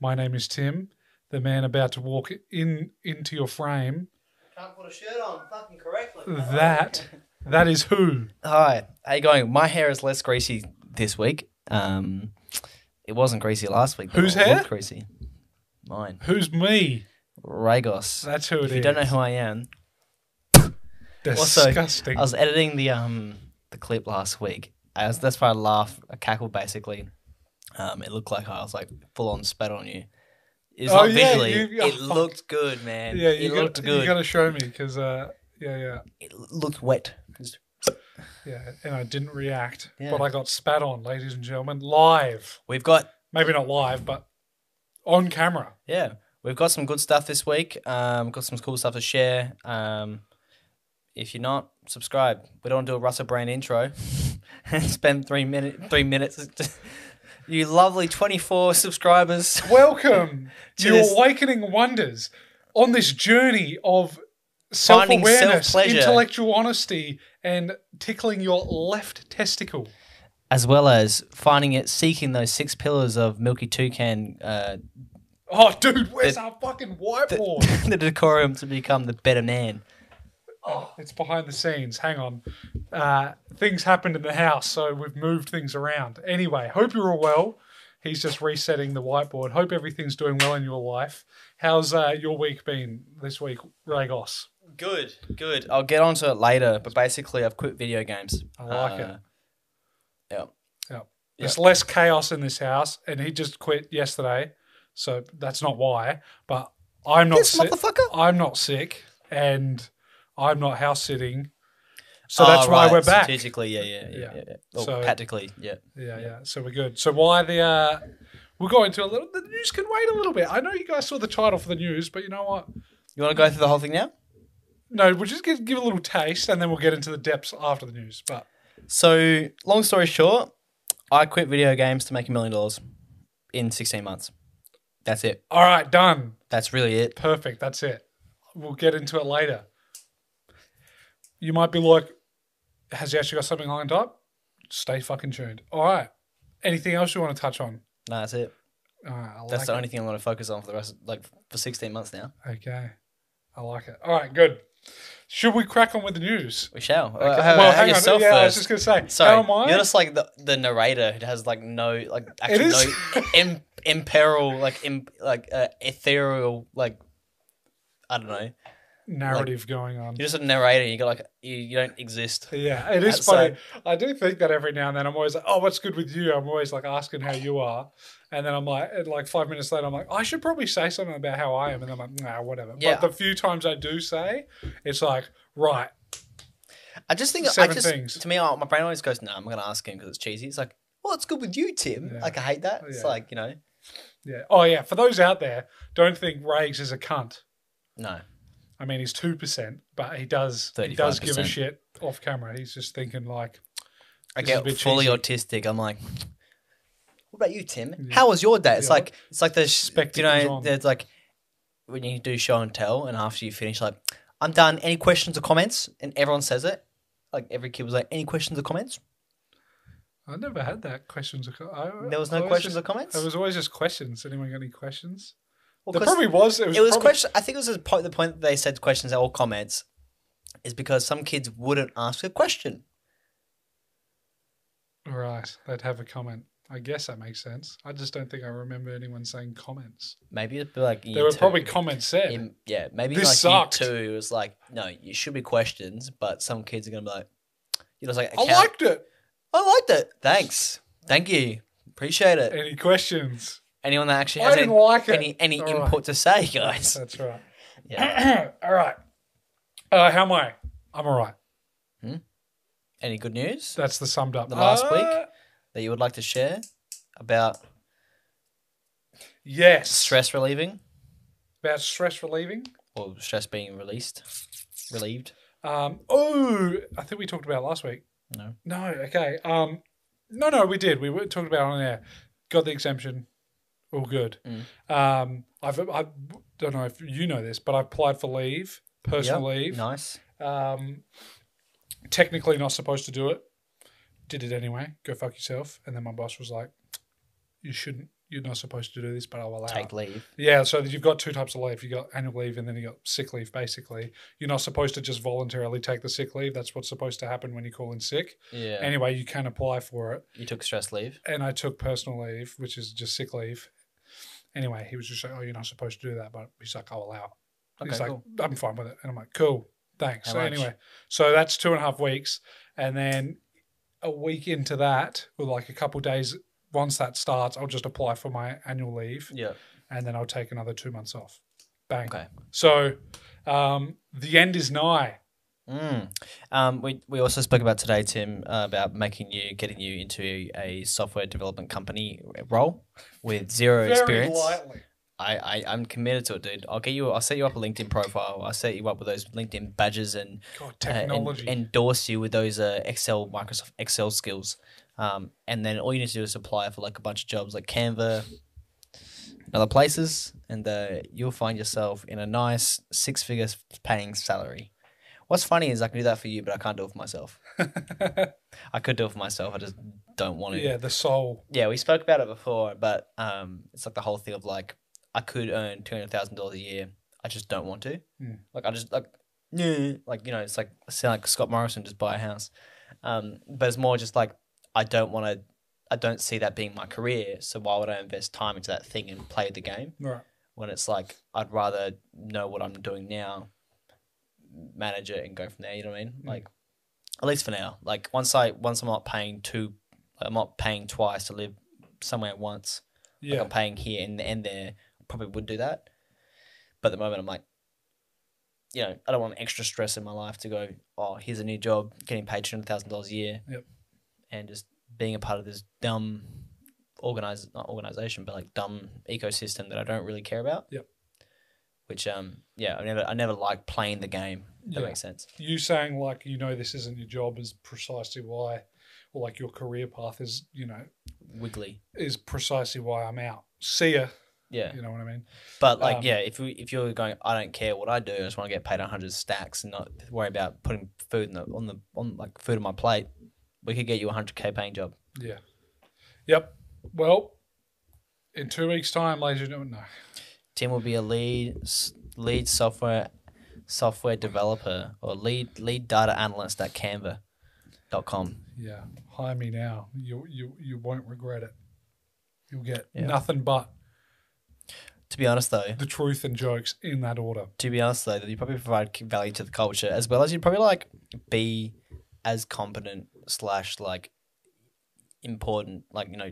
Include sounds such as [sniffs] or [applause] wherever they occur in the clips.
My name is Tim, the man about to walk in into your frame. Can't put a shirt on fucking correctly. That that is who. Hi, how you going? My hair is less greasy this week. Um, it wasn't greasy last week. Whose it hair? looked Greasy. Mine. Who's me? Ragos. That's who it is. if you don't know who I am, Also, Disgusting. I was editing the um the clip last week. I was, that's why I laugh, I cackle basically. Um, it looked like I was like full on spat on you. It's Oh, not yeah, visually. you- it oh, fuck. looked good, man. yeah, it you looked got, good. You got to show me because uh, yeah, yeah, It looked wet. yeah, and I didn't react, Yeah. but I got spat on, ladies and gentlemen, live. We've got Maybe not live, but on camera. yeah, we've got some good stuff this week. Um, got some cool stuff to share. Um, if you're not, subscribe. We don't do a Russell Brand intro [laughs] and spend three minute three minutes. You lovely twenty four subscribers. [laughs] Welcome To this- Awakening Wonders on this journey of self Finding awareness, self-pleasure. intellectual honesty, and tickling your left testicle. as well as finding it, seeking those six pillars of Milky Toucan, uh, Oh, dude, where's our fucking whiteboard? [laughs] the decorum to become the better man. Oh, it's behind the scenes. Hang on. Uh, things happened in the house, so we've moved things around. Anyway, hope you're all well. He's just resetting the whiteboard. Hope everything's doing well in your life. How's uh, your week been this week, Ragos? Good, good. I'll get onto it later, but basically, I've quit video games. I like it. Uh, Yeah. Yeah. There's less chaos in this house, and he just quit yesterday, so that's not why. But I'm not This sick. motherfucker. I'm not sick, and I'm not house sitting, so Oh, that's why we're back. Strategically, yeah, yeah, yeah. Yeah. yeah, yeah. So- practically, yeah. Yeah, yeah. So we're good. So why the? uh We'll go into a little. The news can wait a little bit. I know you guys saw the title for the news, but you know what? You want to go through the whole thing now? No, we'll just give, give a little taste, and then we'll get into the depths after the news. But So, long story short, I quit video games to make a million dollars in 16 months. That's it. all right, done. That's really it. Perfect. That's it. We'll get into it later. You might be like, has he actually got something lined up? Stay fucking tuned. All right. Anything else you want to touch on? No, that's it. All right. I That's like the it. only thing I'm going to focus on for the rest, of, like for 16 months now. Okay. I like it. All right. Good. Should we crack on with the news? We shall. Okay. Uh, well, how hang on. Yeah, I was just gonna say. Sorry, how am I? you're just like the, the narrator who has like no like actually no im, imperil like im, like uh, ethereal like I don't know. Narrative going on. You're just a narrator. You got like you, you don't exist. Yeah, it is funny. I do think that every now and then I'm always like, "Oh, what's good with you?" I'm always like asking how you are, and then I'm like, like five minutes later, I'm like, I should probably say something about how I am, and I'm like, Nah, whatever. Yeah. But the few times I do say, it's like, right, I just think I just things. to me uh, my brain always goes no. I'm gonna ask him because it's cheesy. It's like well, it's good with you, Tim. Yeah. Like I hate that. It's Yeah. like you know yeah. Oh yeah. For those out there, don't think Rags is a cunt. no. I mean, he's two percent, but he does he does give a shit off camera. He's just thinking like, I This is a get fully cheesy. autistic. I'm like, what about you, Tim? Yeah. How was your day? It's Yeah. like it's like the sh- you know there's like when you do show and tell, and after you finish, like I'm done. Any questions or comments? And everyone says it. Like every kid was like, any questions or comments? I never had that questions. Or, co- I, There was no questions or comments. It was always just questions. Anyone got any questions? Well, there probably was. It was, it was probably, question. I think it was the point, the point that they said questions or comments is because some kids wouldn't ask a question. Right, they'd have a comment. I guess that makes sense. I just don't think I remember anyone saying comments. Maybe it'd be like There were two. probably comments said. In- yeah, maybe This like sucked. year two. It was like, no, you should be questions, but some kids are gonna be like, you know, it's like I liked it. I liked it. Thanks, thank you, appreciate it. Any questions? Anyone that actually I has didn't any like it. any, any All right. input to say, guys? That's right. Yeah. [clears throat] all right. Uh, how am I? I'm all right. Hmm. Any good news That's the summed up. The last Uh, week? that you would like to share about Yes. stress relieving About stress relieving. or stress being released, relieved? Um, oh, I think we talked about it last week. No. No, okay. Um, no, no, we did. We were talking about it on air. Got the exemption. All good. Mm. Um, I've I don't know if you know this, but I applied for leave, personal Yep. leave. Nice. Um, technically not supposed to do it. Did it anyway. Go fuck yourself. And then my boss was like, "You shouldn't. you're not supposed to do this, but I'll allow Take it. leave. Yeah, so you've got two types of leave. You got annual leave and then you got sick leave. Basically, you're not supposed to just voluntarily take the sick leave. That's what's supposed to happen when you call in sick. Yeah. Anyway, you can apply for it. you took stress leave. And I took personal leave, which is just sick leave. Anyway, he was just like, "Oh, you're not supposed to do that," but he's like, "I'll allow it." Okay, he's like, cool. "I'm fine with it," and I'm like, "Cool, thanks." How so much? anyway, so that's two and a half weeks, and then a week into that, or like a couple days, once that starts, I'll just apply for my annual leave, Yeah. and then I'll take another two months off. Bang. Okay. So um, the end is nigh. Mm. Um, we we also spoke about today, Tim, uh, about making you getting you into a software development company role with zero Very experience. lightly. I, I I'm committed to it, dude. I'll get you. I'll set you up a LinkedIn profile. I'll set you up with those LinkedIn badges and God, uh, and endorse you with those uh, Excel Microsoft Excel skills. Um, and then all you need to do is apply for like a bunch of jobs like Canva, and other places, and uh, you'll find yourself in a nice six figure paying salary. What's funny is I can do that for you, but I can't do it for myself. [laughs] I could do it for myself. I just don't want to. yeah, the soul. Yeah, we spoke about it before, but um, it's like the whole thing of like I could earn two hundred thousand dollars a year. I just don't want to. Mm. Like I just like yeah, like you know, it's like I sound like Scott Morrison just buy a house. Um, but it's more just like I don't want to. I don't see that being my career. So why would I invest time into that thing and play the game Right. when it's like I'd rather know what I'm doing now, manage it, and go from there. You know what I mean? Mm. Like at least for now. Like once I once I'm not paying two, I'm not paying twice to live somewhere once. Like Yeah. I'm paying here and and there. I probably would do that. But at the moment, I'm like, you know, I don't want extra stress in my life to go. Oh, here's a new job, getting paid two hundred thousand dollars a year. Yep. And just being a part of this dumb organize not organization, but like dumb ecosystem that I don't really care about. Yep. Which um yeah, I never I never liked playing the game. That Yeah. makes sense. you saying like you know this isn't your job is precisely why or like your career path is you know Wiggly. is precisely why i'm out see ya Yeah. you know what i mean But like, Um, yeah, if we, if you're going, I don't care what I do. I just want to get paid hundred stacks and not worry about putting food in the, on the on like food on my plate. We could get you a hundred k paying job. yeah yep well in two weeks time ladies and gentlemen no Tim will be a lead lead software software developer or lead lead data analyst at Canva.com. yeah hire me now you you you won't regret it you'll get Yeah. nothing but To be honest though, the truth and jokes in that order to be honest though, you probably provide value to the culture as well as you'd probably like be as competent slash like important, like you know,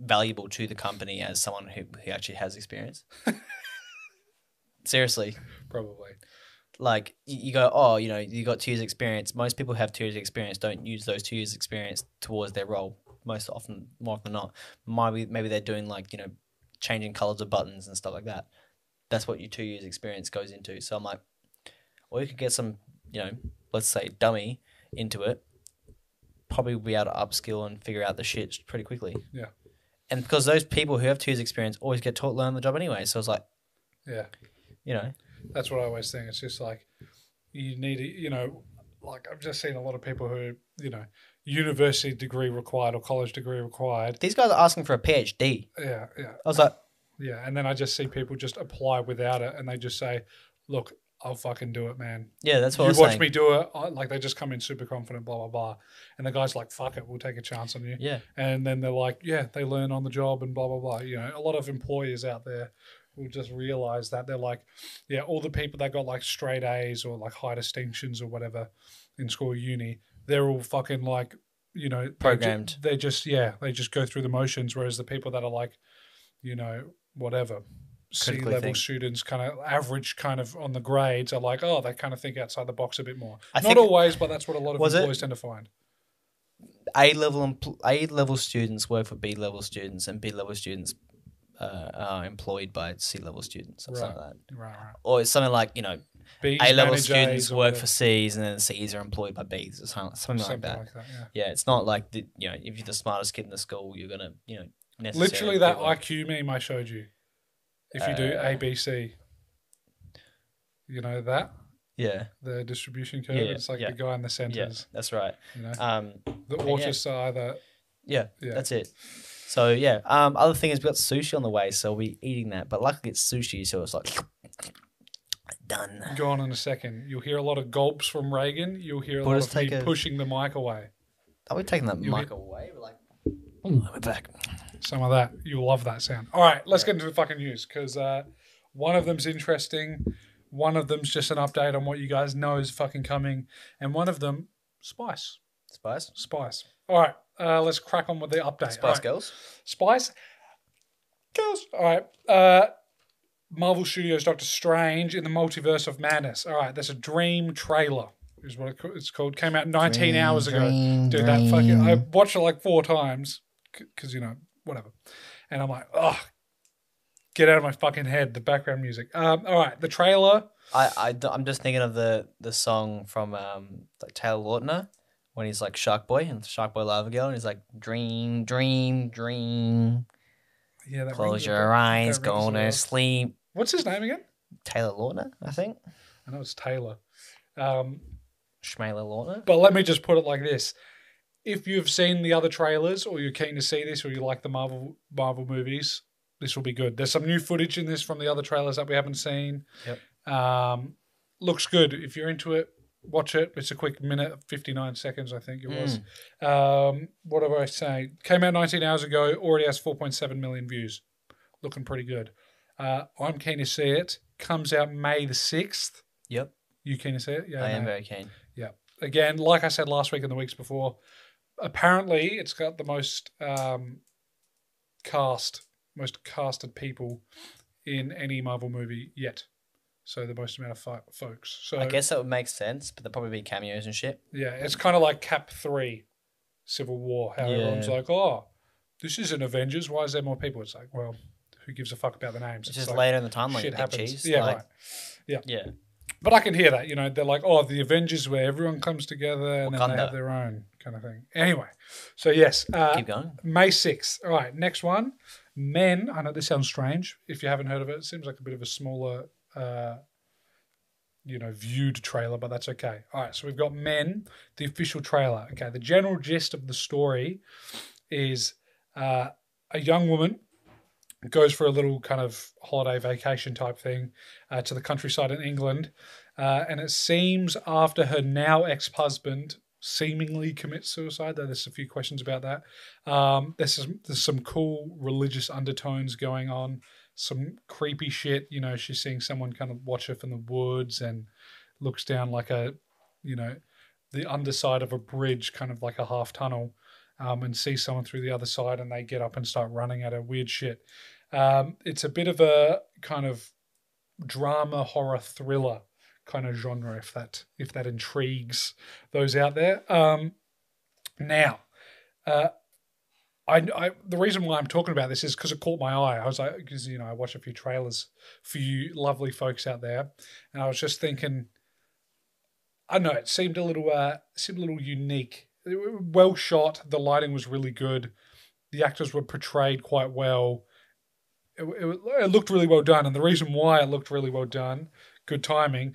valuable to the company as someone who, who actually has experience. [laughs] Seriously, probably like you, you go, oh, you know, you got two years experience. Most people who have two years experience don't use those two years experience towards their role. Most often, more often than not, maybe maybe they're doing like you know, changing colors of buttons and stuff like that. That's what your two years experience goes into. So I'm like, or you could get some, you know, let's say dummy into it. Probably be able to upskill and figure out the shit pretty quickly. Yeah. And because those people who have two years experience always get taught learn the job anyway, so it's like, yeah you know, that's what I always think. It's just like you need, to, you know, like I've just seen a lot of people who, you know, university degree required or college degree required. these guys are asking for a PhD. Yeah, yeah, I was like, yeah. And then I just see people just apply without it, and they just say, "Look, I'll fucking do it, man. yeah, that's what I you was watch saying. me do it." I, like they just come in super confident, blah blah blah, and the guy's like, "Fuck it, we'll take a chance on you." Yeah, And then they're like, "Yeah, they learn on the job and blah blah blah." You know, a lot of employers out there will just realize that they're like, yeah, all the people that got like straight A's or like high distinctions or whatever in school uni, they're all fucking like, you know, they Programmed. They just yeah, they just go through the motions. Whereas the people that are like, you know, whatever. C level think. students, kind of average, kind of on the grades, are like, oh, they kind of think outside the box a bit more. I Not always, but that's what a lot of Was it- tend to find. A level empl- A level students work for B level students, and B level students uh, are employed by C level students or something like that. Right, right. Or it's something like you know B's A level students A's work for C's, and then C's are employed by B's or something, something, something like that. like that. Yeah. Yeah, it's not like the, you know if you're the smartest kid in the school, you're gonna you know necessarily Literally that. IQ meme I showed you. If you do Uh, A B C, you know that Yeah, the distribution curve. Yeah, it's like yeah, the guy in the yeah, that's right. You know, Um, the yeah. are either yeah, Yeah. that's it. So yeah. Um, other thing is we got sushi on the way, so we'll be eating that. But luckily it's sushi, so it's like [sniffs] done. Go on in a second. You'll hear a lot of gulps from Reagan. You'll hear a We'll lot of me a- pushing the mic away. Are we taking that You'll mic get- away? We're like, oh, we're back. Some of that. You'll love that sound. All right, let's get into the fucking news because uh, one of them's interesting. One of them's just an update on what you guys know is fucking coming, and one of them, Spice. Spice. Spice. All right, uh, let's crack on with the update. Spice right. Girls. Spice Girls. All right. Uh, Marvel Studios Doctor Strange in the Multiverse of Madness. All right, that's a dream trailer, is what it's called. Came out 19 hours ago. Dream, Dude, that fucking. I watched it like four times because, you know, whatever. And I'm like, oh, get out of my fucking head, the background music. Um, all right, the trailer. I, I am just thinking of the the song from um like Taylor Lautner when he's like Shark Boy and Shark Boy Lava Girl and he's like dream dream dream Yeah, that close your eyes go to sleep What's his name again? Taylor Lautner I think I know it's Taylor. Um, Schmaler Lautner But let me just put it like this: if you've seen the other trailers, or you're keen to see this, or you like the Marvel Marvel movies, this will be good. There's some new footage in this from the other trailers that we haven't seen. Yep. Um, looks good. If you're into it, watch it. It's a quick minute, 59 seconds, I think it was. Um, what do I say? Came out 19 hours ago. Already has 4.7 million views. Looking pretty good. Uh, I'm keen to see it. Comes out May the 6th. yep You keen to see it? Yeah, I am very keen Yeah. again, like I said last week and the weeks before, apparently it's got the most um, cast, most casted people in any Marvel movie yet. So the most amount of fi- folks. So I guess that would make sense but there'll probably be cameos and shit yeah, it's kind of like Cap Three, Civil War. How everyone's like, oh, this isn't Avengers. Why is there more people? It's like, well, who gives a fuck about the names? it's just like, later in the timeline shit happens. cheese Yeah, like, right. Yeah. Yeah But I can hear that, you know, they're like, oh, the Avengers where everyone comes together and then they Wakanda. have their own kind of thing. Anyway, so yes, uh, keep going May 6th. All right, next one. Men. I know this sounds strange. If you haven't heard of it, it seems like a bit of a smaller, uh, you know, viewed trailer, but that's okay. All right, so we've got Men, the official trailer. Okay, the general gist of the story is uh, a young woman goes for a little kind of holiday vacation type thing uh, to the countryside in England. Uh, and it seems after her now ex husband seemingly commits suicide, though there's a few questions about that. Um, there's, some, there's some cool religious undertones going on, some creepy shit. You know, she's seeing someone kind of watch her from the woods and looks down like a, you know, the underside of a bridge, kind of like a half tunnel um, and see someone through the other side and they get up and start running at her. Weird shit. Um, it's a bit of a kind of drama, horror, thriller kind of genre, if that if that intrigues those out there. Um, now, uh, I, I the reason why I'm talking about this is because it caught my eye. I was like, because you know, I watch a few trailers for you lovely folks out there, and I was just thinking. I don't know it seemed a little uh, seemed a little unique. Well shot. The lighting was really good. The actors were portrayed quite well. It, it, it looked really well done, and the reason why it looked really well done, good timing.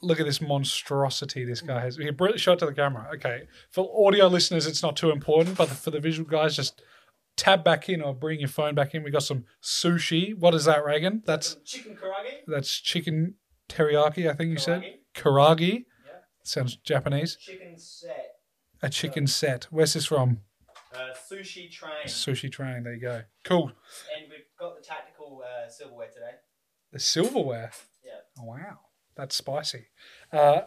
Look at this monstrosity this guy has. He brought shot to the camera. Okay, for audio listeners, it's not too important, but for the visual guys, just tab back in or bring your phone back in. We got some sushi. What is that, Reagan? That's chicken karage that's chicken teriyaki. I think you said karagi. Yeah. Sounds Japanese. chicken set A chicken set. Where's this from? uh, sushi train Sushi train. There you go. Cool. and we've got the tactical uh, silverware today The silverware. Yeah. Oh, wow. That's spicy. Uh,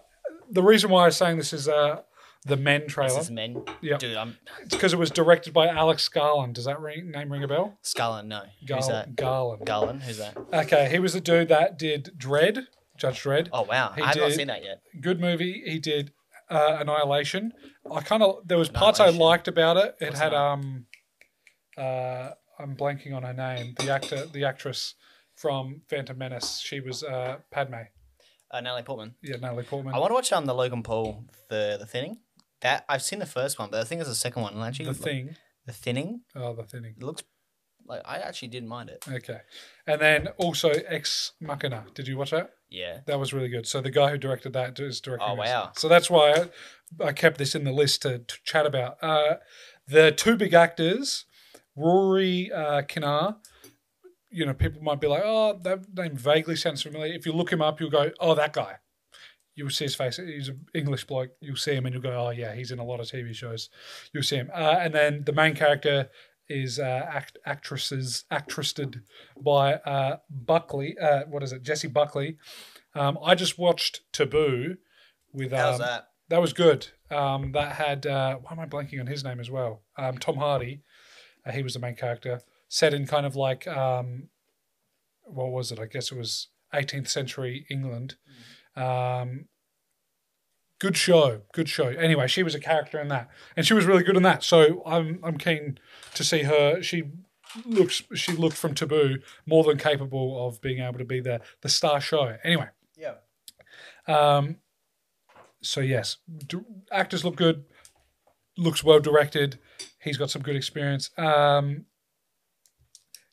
the reason why I was saying this is uh, the Men trailer. This is men. Yep. Dude, I'm It's because it was directed by Alex Garland. Does that ring, name ring a bell? Scarlett. No, who's that? Garland. Garland. Who's that? Okay, he was the dude that did Dredd, Judge Dredd. Oh wow, He I have not did- seen that yet. Good movie. He did uh, Annihilation. I kind of there was parts I liked about it. It What's had that? um, uh, I'm blanking on her name. The actor, the actress from Phantom Menace. She was uh, Padme. Uh, Natalie Portman. Yeah, Natalie Portman. I want to watch um the Logan Paul the the thinning. That I've seen the first one, but I think it's the second one. And actually, the thing. the thinning. Oh, the thinning. It looks like I actually didn't mind it. Okay, and then also Ex Machina. Did you watch that? Yeah. That was really good. So the guy who directed that is directing. Oh, this. wow. So that's why I, I kept this in the list to, to chat about. Uh, the two big actors Rory uh, Kinnear. You know, people might be like, "Oh, that name vaguely sounds familiar." If you look him up, you'll go, "Oh, that guy." You'll see his face. He's an English bloke. You'll see him, and you'll go, "Oh, yeah, he's in a lot of TV shows." You'll see him, uh, and then the main character is uh, act- actresses actressed by uh, Buckley. Uh, what is it? Jessie Buckley. Um, I just watched Taboo with. Um, How's that? that was good. Um, that had uh, why am I blanking on his name as well? Um, Tom Hardy. Uh, he was the main character. Set in kind of like um, what was it? I guess it was 18th century England. Um, good show, good show. Anyway, she was a character in that, and she was really good in that. So I'm I'm keen to see her. She looks she looked from Taboo more than capable of being able to be the the star show. Anyway. Yeah. Um, so yes, d- actors look good. Looks well directed. He's got some good experience. Um,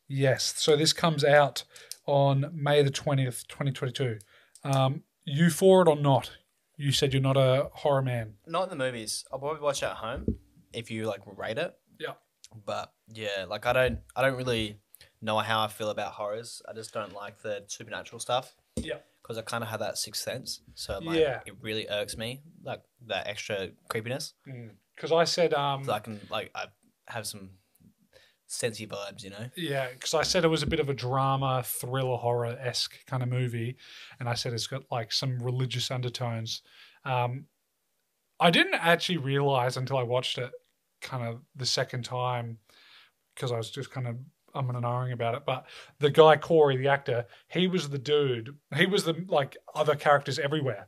yes. So this comes out on May the twentieth, twenty twenty two. Um, you for it or not? You said you're not a horror man. Not in the movies. I'll probably watch it at home if you like rate it. Yeah. But yeah, like I don't I don't really know how I feel about horrors. I just don't like the supernatural stuff. Yeah. Because I kind of have that sixth sense, so like Yeah. it really irks me, like that extra creepiness. Because I said, um, So I can like I have some sensey vibes, you know. yeah, because I said it was a bit of a drama, thriller, horror esque kind of movie, and I said it's got like some religious undertones. Um, I didn't actually realize until I watched it, kind of the second time, because I was just kind of umming and ahhing about it. But the guy Corey, the actor, he was the dude. He was the like other characters everywhere.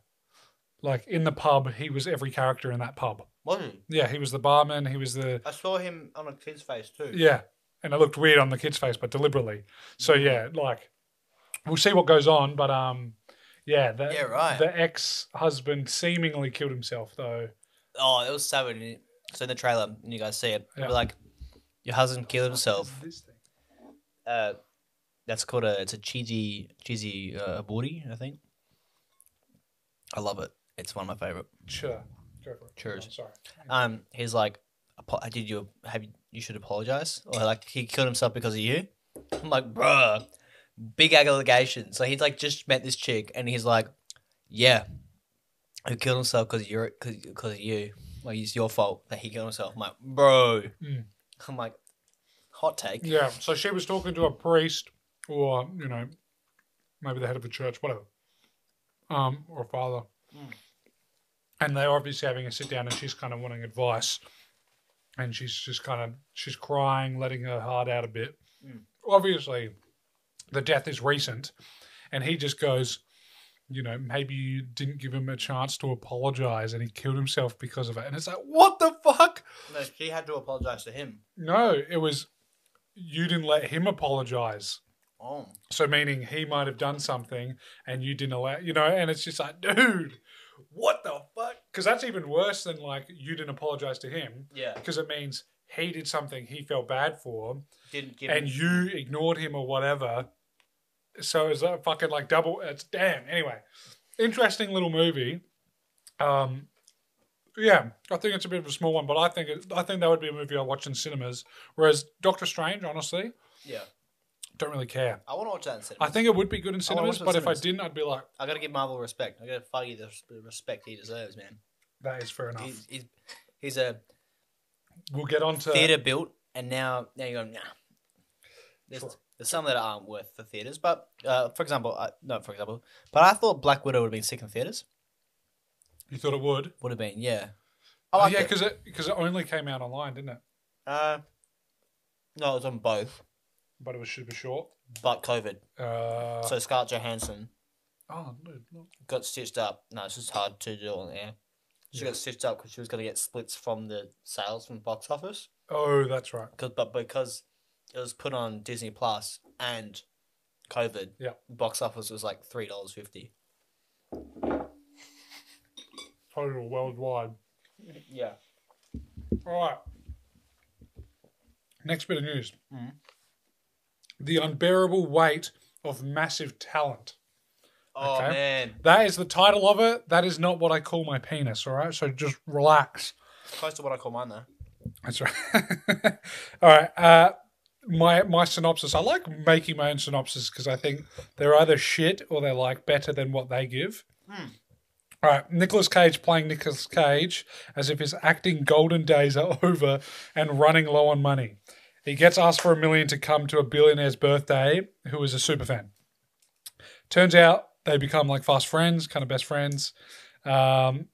Like in the pub, he was every character in that pub. Wasn't he? Yeah, he was the barman. He was the I saw him on a kid's face too. Yeah, and it looked weird on the kid's face, but deliberately. So yeah, like we'll see what goes on, but um, yeah, the Yeah, right. the ex husband seemingly killed himself though. Oh, it was savage. So in the trailer, and you guys see it, Yeah. yeah. like your husband killed himself. This thing. Uh, that's called a it's a cheesy cheesy uh, aborti, I think. I love it. It's one of my favorite. Sure, go for it. Cheers. I'm sorry. Um, he's like, I did you have you, you should apologize or like he killed himself because of you? I'm like, bruh, big allegation. So he's like just met this chick and he's like, yeah, who killed himself because you're because of you. Like it's your fault that he killed himself. I'm like, bro. Mm. I'm like, hot take. Yeah, so she was talking to a priest, or you know, maybe the head of the church, whatever, um, or a father, Mm. and they're obviously having a sit down, and she's kind of wanting advice, and she's just kind of she's crying, letting her heart out a bit. Mm. Obviously, the death is recent, and he just goes. You know, maybe you didn't give him a chance to apologize and he killed himself because of it. And it's like, what the fuck? No, she had to apologize to him. No, it was you didn't let him apologize. Oh, So meaning he might have done something and you didn't allow, you know, and it's just like, dude, what the fuck? Because that's even worse than like you didn't apologize to him yeah. because it means he did something he felt bad for Didn't give and him. you ignored him or whatever. So it's a fucking like double. It's damn. Anyway, interesting little movie. Um, yeah, I think it's a bit of a small one, but I think it, I think that would be a movie I watch in cinemas. Whereas Doctor Strange, honestly, Yeah. don't really care. I want to watch that in cinema. I think it would be good in cinemas, in but if I didn't, I'd be like, I gotta give Marvel respect. I gotta Feige you the respect he deserves, man. That is fair enough. He's, he's he's a we'll get on to theater built, and now now you go nah. There's, Sure. there's some that aren't worth the theaters, but uh, for example, uh, no, for example, but I thought Black Widow would have been sick in theaters. You thought it would? Would have been, yeah. Oh, I yeah, it. because it because it only came out online, didn't it? Uh, no, it was on both, But it was super short. but COVID. Uh, so Scarlett Johansson oh, no, no. got stitched up. No, it's just hard to do on air. She Yeah. got stitched up because she was going to get splits from the sales from box office. oh, that's right. Cause, but because it was put on Disney Plus and COVID, Yeah. box office was like three dollars fifty. Total worldwide. Yeah. All right. Next bit of news. Mhm. The unbearable weight of massive talent. Oh Okay. man, That is the title of it. That is not what I call my penis. All right. So just relax. close to what I call mine though. That's right. [laughs] all right. Uh, my my synopsis. I like making my own synopsis because I think they're either shit or they're like better than what they give. All right, Nicolas Cage playing Nicolas Cage as if his acting golden days are [laughs] over and running low on money. He gets asked for a million to come to a billionaire's birthday who is a super fan. Turns out they become like fast friends, kind of best friends. Um,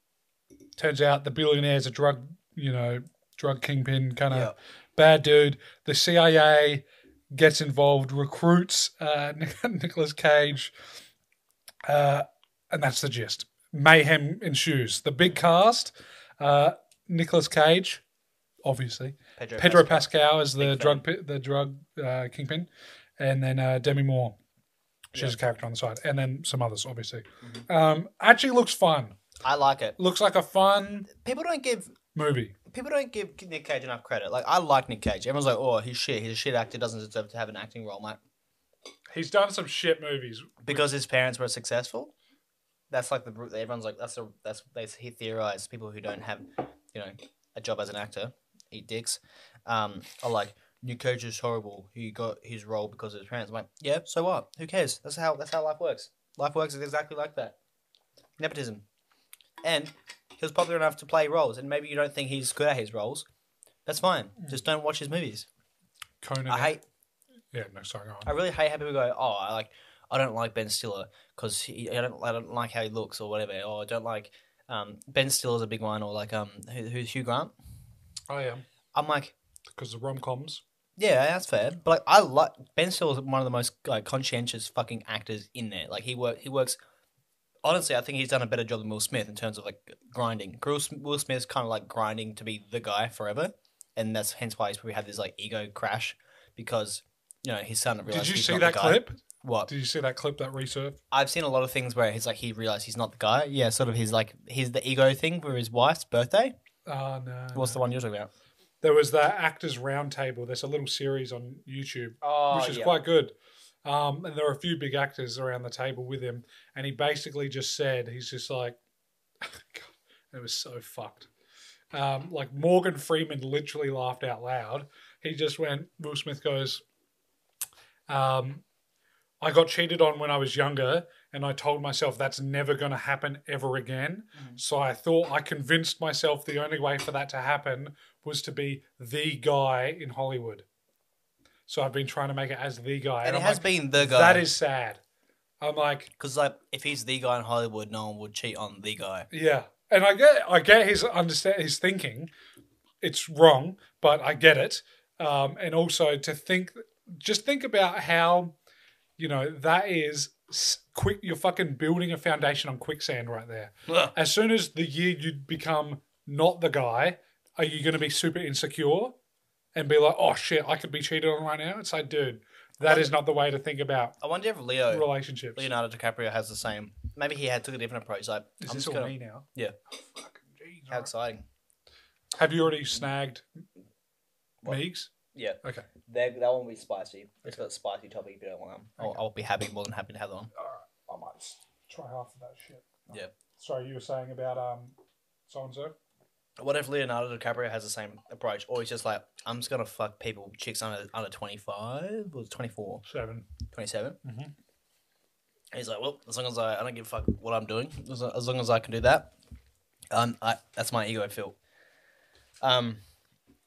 turns out the billionaire's a drug, you know, drug kingpin kind of Yeah. bad dude. The CIA gets involved, recruits uh, [laughs] Nicolas Cage, uh, and that's the gist. Mayhem ensues. The big cast: uh, Nicolas Cage, obviously. Pedro, Pedro Pascal. Pascal is the Big drug the drug uh, kingpin, and then uh, Demi Moore. She's a character on the side, and then some others, obviously. Mm-hmm. Um, actually, looks fun. I like it. Looks like a fun People don't give movie. people don't give Nick Cage enough credit. Like I like Nick Cage. Everyone's like, oh, he's shit. He's a shit actor. Doesn't deserve to have an acting role, mate. He's done some shit movies. Because his parents were successful. That's like the everyone's like that's a that's they he theorize people who don't have you know a job as an actor eat dicks um are like Nick Cage is horrible. He got his role because of his parents. I'm like, yeah, so what? Who cares? That's how that's how life works. Life works exactly like that. Nepotism. And he was popular enough to play roles, and maybe you don't think he's good at his roles. That's fine. Just don't watch his movies. Conan. I hate Yeah, no, sorry. Go on. I really hate how people go, "Oh, I like, I don't like Ben Stiller because I don't, I don't like how he looks or whatever." Or I don't like um, Ben Stiller's a big one, or like um, who, who's Hugh Grant? I am I'm like, because the rom coms. Yeah, that's fair, but like, I like Ben Stiller's one of the most like conscientious fucking actors in there. Like he work, he works. Honestly, I think he's done a better job than Will Smith in terms of like grinding. Will Sm- Will Smith's kind of like grinding to be the guy forever, and that's hence why he's probably had this like ego crash because you know he's starting to realize. Did you he's see that clip? What? Did you see that clip that resurfaced? I've seen a lot of things where he's like he realized he's not the guy. Yeah, sort of his like he's the ego thing for his wife's birthday. Oh no. What's the one you're talking about? There was that actors roundtable. There's a little series on YouTube, Oh, which is quite good. Um, and there were a few big actors around the table with him, and he basically just said he's just like, [laughs] God, it was so fucked. Um, like Morgan Freeman literally laughed out loud. He just went. Will Smith goes, um, "I got cheated on when I was younger, and I told myself that's never going to happen ever again. Mhm. So I thought I convinced myself the only way for that to happen was to be the guy in Hollywood. So I've been trying to make it as the guy, and and, it I'm has like, been the guy. that is sad. I'm like, because like if he's the guy in Hollywood, no one would cheat on the guy. yeah, and I get, I get his understand his thinking. It's wrong, but I get it. Um, and also to think, just think about how, you know, that is quick. You're fucking building a foundation on quicksand right there. as soon as the year you become not the guy, are you going to be super insecure and be like, oh shit, I could be cheated on right now? It's like, dude, that is not the way to think about I wonder if Leo relationships. Leonardo DiCaprio has the same. Maybe he had took a different approach. Like, Is I'm this just all gonna, me now? Yeah. Oh, fucking jeez. how exciting! Have you already snagged What? Meeks? Yeah, Okay. that that won't be spicy. It's got a spicy topic if you don't want them. I'll, I'll be happy, more than happy to have them. All right. I might just try half of that shit. Yeah. Sorry, you were saying about um so and so? What if Leonardo DiCaprio has the same approach, or he's just like, I'm just gonna fuck people, chicks under under 25 or 24, Seven. 27? Mhm. He's like, well, as long as I, I don't give a fuck what I'm doing, as, as long as I can do that, um, I, that's my ego feel. Um,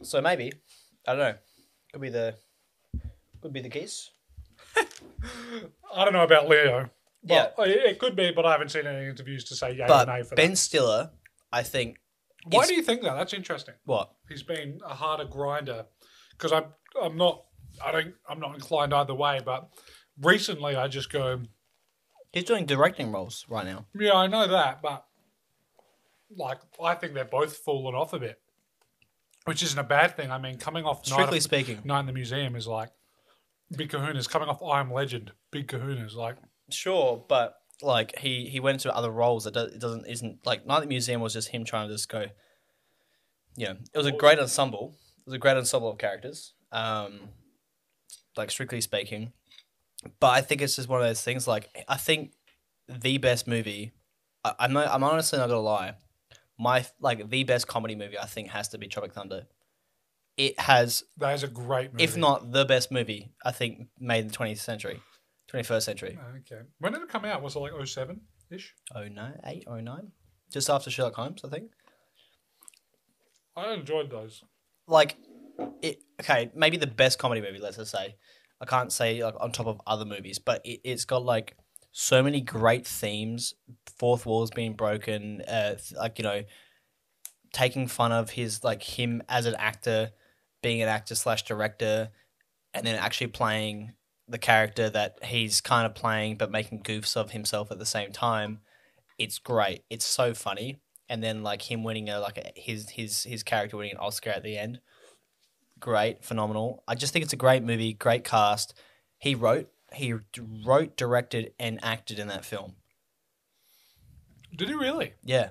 so maybe, I don't know, could be the, could be the case. [laughs] I don't know about Leo. Yeah. But it, it could be, but I haven't seen any interviews to say yay or But nay for Ben. Stiller, I think, Why do you think that? That's interesting. what? He's been a harder grinder because I'm I'm not I don't I'm not inclined either way, but recently I just go He's doing directing roles right now. yeah I know that, but like I think they're both fallen off a bit, which isn't a bad thing. I mean, coming off Night, Strictly of, speaking, Night in the Museum is like big Kahuna's coming off I Am Legend. Big Kahuna's like Sure, but like he he went into other roles that do, it doesn't isn't like Night at the Museum was just him trying to just go. You know, it was a great ensemble. It was a great ensemble of characters. Um, like strictly speaking, but I think it's just one of those things. Like I think the best movie. I, I'm not. I'm honestly not gonna lie. My like the best comedy movie I think has to be Tropic Thunder. it has, That is a great movie. if not the best movie, I think made in the twentieth century, twenty first century. Okay. When did it come out? Was it like 07 ish? 09, 8, 09? just after Sherlock Holmes, I think. I enjoyed those. like it okay maybe the best comedy movie let's just say i can't say like on top of other movies but it, it's got like so many great themes fourth walls being broken uh like you know taking fun of his like him as an actor being an actor slash director and then actually playing the character that he's kind of playing but making goofs of himself at the same time it's great it's so funny and then like him winning a like a, his his his character winning an oscar at the end great, phenomenal. I just think it's a great movie, great cast. He wrote, he wrote, directed, and acted in that film. Did he really? Yeah,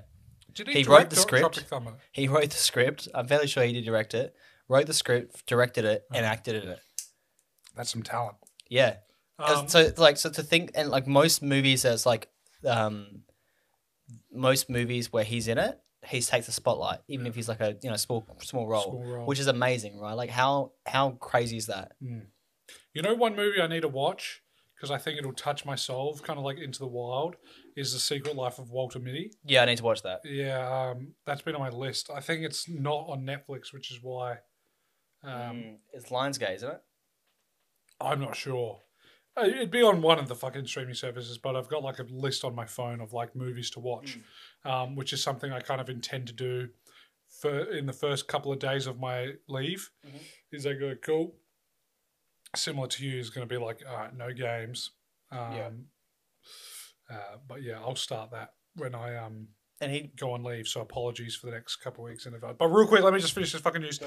Did He direct wrote the script. He wrote the script. I'm fairly sure he did direct it. Wrote the script, directed it, and mm. acted in it. That's some talent. Yeah. Um, so like so to think and like most movies, there's like um, most movies where he's in it, he takes the spotlight, even if he's like a you know small small role, Small role. which is amazing, right? Like how how crazy is that? You know, one movie I need to watch because I think it'll touch my soul, kind of like Into the Wild, is The Secret Life of Walter Mitty. Yeah, I need to watch that. Yeah, um, that's been on my list. I think it's not on Netflix, which is why um, Um, it's Lionsgate, isn't it? I'm not sure. Uh, It'd be on one of the fucking streaming services, but I've got like a list on my phone of like movies to watch, um, which is something I kind of intend to do for in the first couple of days of my leave. Mhm. Is I go cool. Similar to you is going to be like all right, no games. Um, Yeah. Uh, but yeah, I'll start that when I um And he'd go on leave. So apologies for the next couple of weeks in advance. But real quick, let me just finish this fucking news.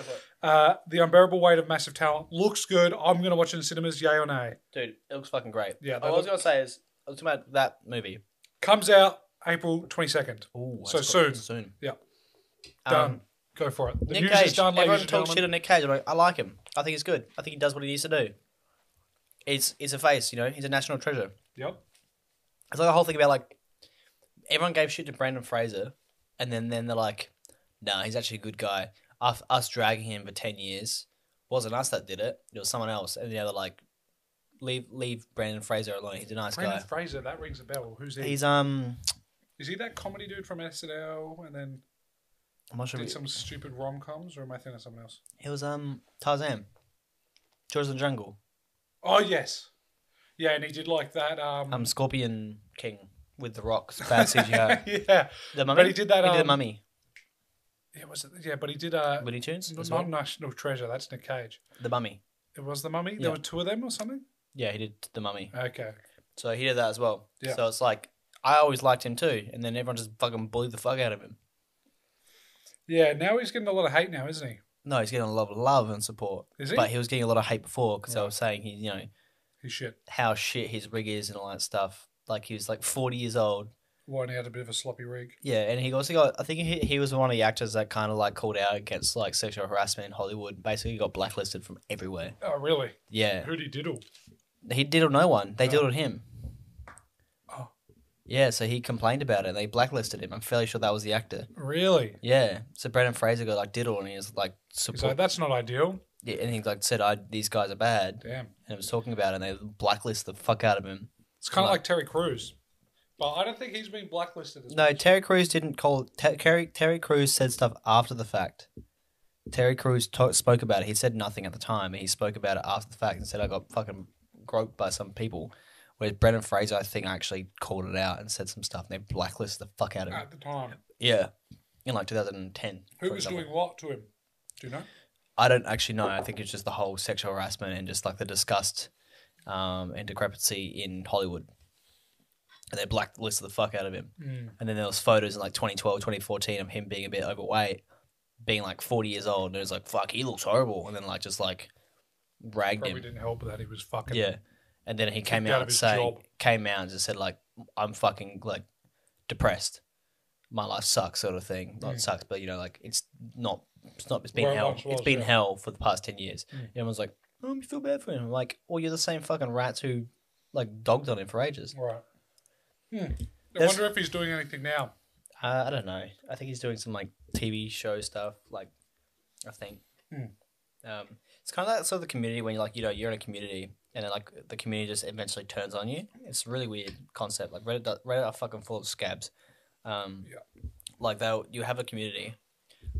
Uh, the unbearable weight of massive talent looks good. I'm going to watch it in cinemas. Yay or nay? Dude, it looks fucking great. Yeah, All I was look- gonna say is, I was talking about that movie. Comes out April 22nd. Ooh, So that's soon. got- Soon. Yeah. Um, Done. Go for it. The Nick news Cage. is done, ladies Everyone and talks shit gentlemen. on Nick Cage. I'm like, I like him. I think he's good. I think he does what he needs to do. It's it's a face, you know. He's a national treasure. Yep. It's like the whole thing about like everyone gave shit to Brendan Fraser, and then then they're like, "Nah, he's actually a good guy." Us, us dragging him for ten years wasn't us that did it. It was someone else, and the other like, leave leave Brendan Fraser alone. He's a nice Brandon guy. Fraser, that rings a bell. Who's he? He's um, is he that comedy dude from SNL and then I'm not sure. did He, some stupid rom coms, or am I thinking of someone else? he was um Tarzan, George of the Jungle, Oh yes, yeah, and he did like that. Um, um Scorpion King with the rocks, bad CGI. [laughs] yeah, The mummy. But he did that, He did the um, mummy. yeah, was it? Yeah, but he did uh, Looney Tunes. as not well? National Treasure. That's Nick Cage. The mummy. It was the Mummy. Yeah. There were two of them or something. Yeah, he did the mummy. Okay. So he did that as well. Yeah. So it's like I always liked him too, and then everyone just fucking bullied the fuck out of him. Yeah, now he's getting a lot of hate now, isn't he? No, he's getting a lot of love and support. Is he? But he was getting a lot of hate before because I was saying he, you know, He's shit. how shit his rig is and all that stuff. Like he was like forty years old. He had a bit of a sloppy rig. Yeah, and he also got. I think he, he was one of the actors that kind of like called out against like sexual harassment in Hollywood. Basically, he got blacklisted from everywhere. Oh, really? Yeah, Who'd he diddle? he diddled no one. They Oh. diddled him. Oh. Yeah, so he complained about it. and They blacklisted him. I'm fairly sure that was the actor. Really? Yeah. So Brendan Fraser got like diddled, and he was like He's like, that's not ideal. yeah, and he like said, "I these guys are bad," Damn. and it was talking about it, and they blacklisted the fuck out of him. It's kind of Like- Terry Crews. But I don't think he's been blacklisted as No, much. Terry Crews didn't call. Ter- Terry Terry Crews said stuff after the fact. Terry Crews to- spoke about it. He said nothing at the time. He spoke about it after the fact and said, "I got fucking groped by some people." Whereas Brendan Fraser, I think, actually called it out and said some stuff, and they blacklisted the fuck out of him. At the time. Yeah, in like 2010. Who for was example. doing what to him? Do you know? I don't actually know. I think it's just the whole sexual harassment and just like the disgust um, and decrepency in Hollywood. And they blacklisted the fuck out of him. Mm. And then there was photos in like 2012, 2014 of him being a bit overweight, being like 40 years old. And it was like, fuck, he looks horrible. And then like just like ragged Probably him. didn't help that he was fucking. Yeah. And then he came out out and saying, came out and just said like, I'm fucking like depressed. My life sucks, sort of thing. Not Mm. sucks, but you know, like it's not. It's not. It's been it hell. it's been yeah. hell for the past ten years. Mm. Everyone's like, "Oh, you feel bad for him." I'm like, well, you're the same fucking rats who like dogged on him for ages. Right. Hmm. I That's- wonder if he's doing anything now. Uh, I don't know. I think he's doing some like TV show stuff. Like, I think. Um, it's kind of like sort of the community when you're like, you know, you're in a community and then like the community just eventually turns on you. It's a really weird concept. Like Reddit, Reddit are fucking full of scabs. Um, Yeah. Like they'll you have a community,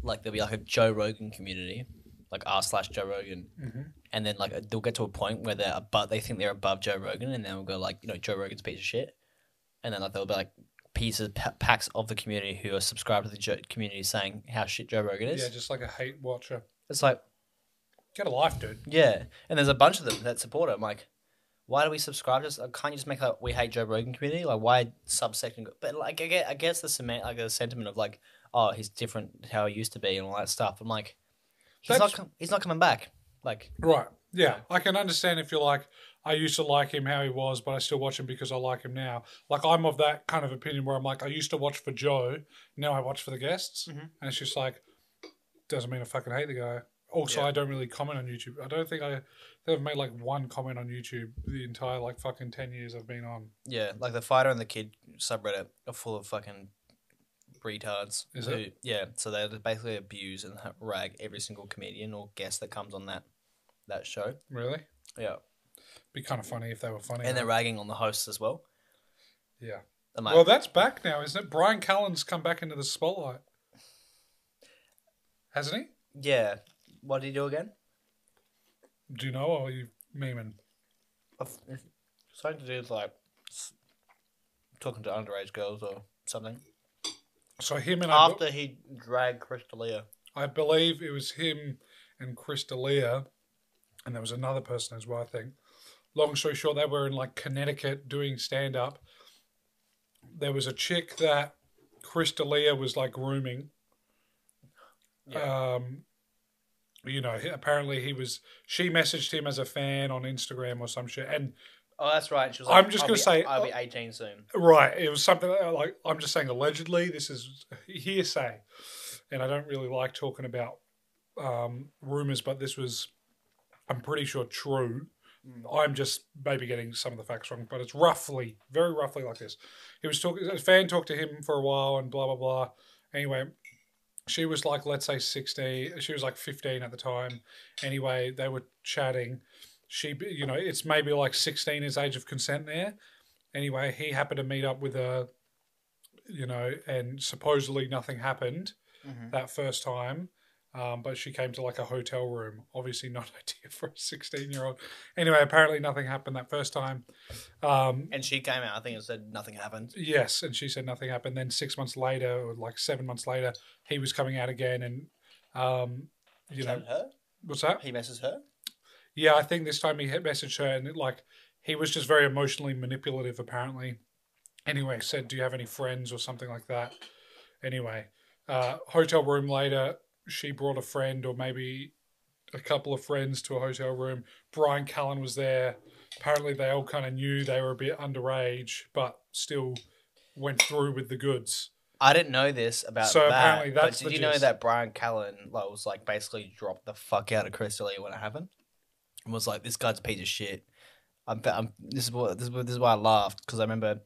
like there'll be like a Joe Rogan community, like r slash Joe Rogan, hmm and then like they'll get to a point where they're above, they think they're above Joe Rogan, and then we'll go like, you know, Joe Rogan's a piece of shit, and then like there'll be like pieces pa- packs of the community who are subscribed to the Joe community saying how shit Joe Rogan is. Yeah, just like a hate watcher. It's like Get a life, dude. Yeah, and there's a bunch of them that support it. I'm like, why do we subscribe to? This? Uh, Can't you just make like we hate Joe Rogan community? Like, why subsecting? But like, I get, I guess the cement, like the sentiment of like, oh, he's different to how he used to be and all that stuff. I'm like, he's That's- not, com- he's not coming back. Like, Right. Yeah, I can understand if you're like, I used to like him how he was, but I still watch him because I like him now. Like I'm of that kind of opinion where I'm like, I used to watch for Joe, now I watch for the guests, Mhm. and it's just like, doesn't mean I fucking hate the guy. Also, Yeah. I don't really comment on YouTube. I don't think I I've made like one comment on YouTube the entire like fucking ten years I've been on. yeah, like the fighter and the kid subreddit are full of fucking retards. Is who- it? Yeah, so they basically abuse and rag every single comedian or guest that comes on that that show. Really, Yeah, be kind of funny if they were funny. and they're ragging on the hosts as well. yeah. Like, Well, that's back now, isn't it? Bryan Callen's come back into the spotlight, hasn't he? yeah. What did he do again? Do you know, or are you memeing? Something to do with like talking to underage girls or something. So him and I, After he dragged Chris D'Elia. I believe it was him and Chris D'Elia, and there was another person as well. I think. Long story short, they were in like Connecticut doing stand up. There was a chick that Chris D'Elia was like grooming. Um, you know, apparently he was. She messaged him as a fan on Instagram or some shit, and Oh, that's right. She was like, I'm just gonna be- say- I'll be 18 soon. Right. It was something like I'm just saying allegedly. This is hearsay, and I don't really like talking about um, rumors, but this was, I'm pretty sure, true. I'm just maybe getting some of the facts wrong, but it's roughly, very roughly like this. He was talking. A fan talked to him for a while, and blah blah blah. Anyway, she was like, let's say 16. She was like 15 at the time. Anyway, they were chatting. She, you know, it's maybe like 16 is age of consent there anyway, he happened to meet up with her, you know, and supposedly nothing happened Mhm. that first time. Um, but she came to like a hotel room. Obviously, not [laughs] ideal for a 16 year old. Anyway, apparently nothing happened that first time. Um, And she came out, I think it said nothing happened. yes, and she said nothing happened. Then six months later, or like seven months later, he was coming out again, and um, you know, her? what's that? He messes her? Yeah, I think this time he messaged her and it, like he was just very emotionally manipulative apparently. Anyway, said, "Do you have any friends or something like that?" Anyway, uh, hotel room later, she brought a friend or maybe a couple of friends to a hotel room. Bryan Callen was there. Apparently, they all kind of knew they were a bit underage, but still went through with the goods. I didn't know this about So that. apparently that's but did you know gist. that Bryan Callen like, was like basically dropped the fuck out of Chris D'Elia when it happened? And was like, this guy's a piece of shit. I'm, I'm this is what this is, this is why I laughed because I remember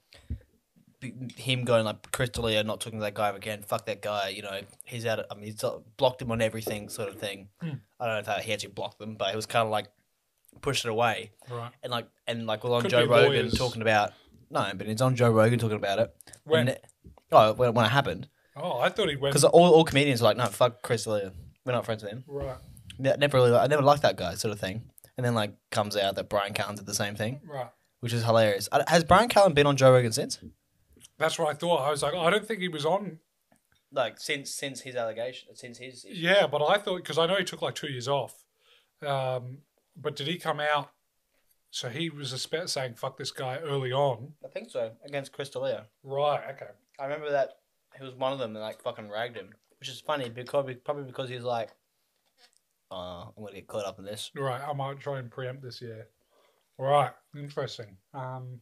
him going like Chris D'Elia, not talking to that guy again. Fuck that guy. You know, he's out. Of, I mean, he's blocked him on everything, sort of thing. Hmm. I don't know if that, he actually blocked them, but he was kind of like pushed it away Right. and like and like was on Could Joe Rogan lawyers. talking about no, but it's on Joe Rogan talking about it. When? It- oh, when, when it happened, Oh, I thought he went. because all, all comedians are like, no, fuck Chris D'Elia. We're not friends with him. Right. Ne- Never really, I never liked that guy, sort of thing. And then like comes out that Bryan Callen did the same thing, Right. which is hilarious. Has Bryan Callen been on Joe Rogan since? That's what I thought. I was like, I don't think he was on Like since since his allegation, since his Yeah, but I thought because I know he took like two years off. Um, but did he come out? So he was a spe- saying "fuck this guy" early on, I think so against Chris right? Okay, I remember that he was one of them that like fucking ragged him, which is funny because probably because he's like, uh, I'm gonna get caught up in this. right. I might try and preempt this year. Right, interesting. Um,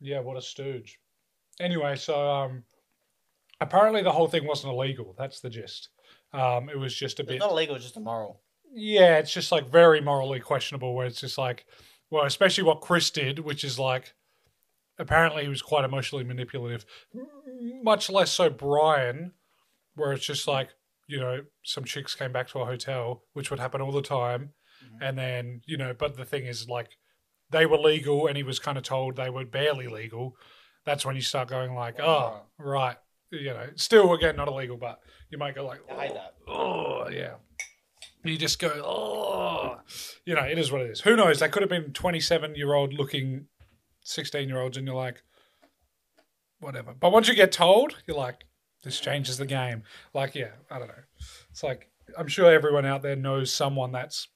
yeah, what a stooge. Anyway, so um, apparently the whole thing wasn't illegal. That's the gist. Um, it was just a It's bit. not illegal, it's just immoral. Yeah, it's just like very morally questionable. Where it's just like, well, especially what Chris did, which is like, apparently he was quite emotionally manipulative. Much less so Brian, where it's just like, you know, some chicks came back to a hotel, which would happen all the time. Mhm. And then, you know, but the thing is, like, they were legal and he was kind of told they were barely legal. That's when you start going, like, oh, right. You know, still, again, not illegal, but you might go, like, I hate that. oh, yeah. You just go, oh, you know, it is what it is. Who knows? They could have been 27 year old looking 16 year olds, and you're like, whatever. But once you get told, you're like, this changes the game. Like, yeah, I don't know. It's like, I'm sure everyone out there knows someone that's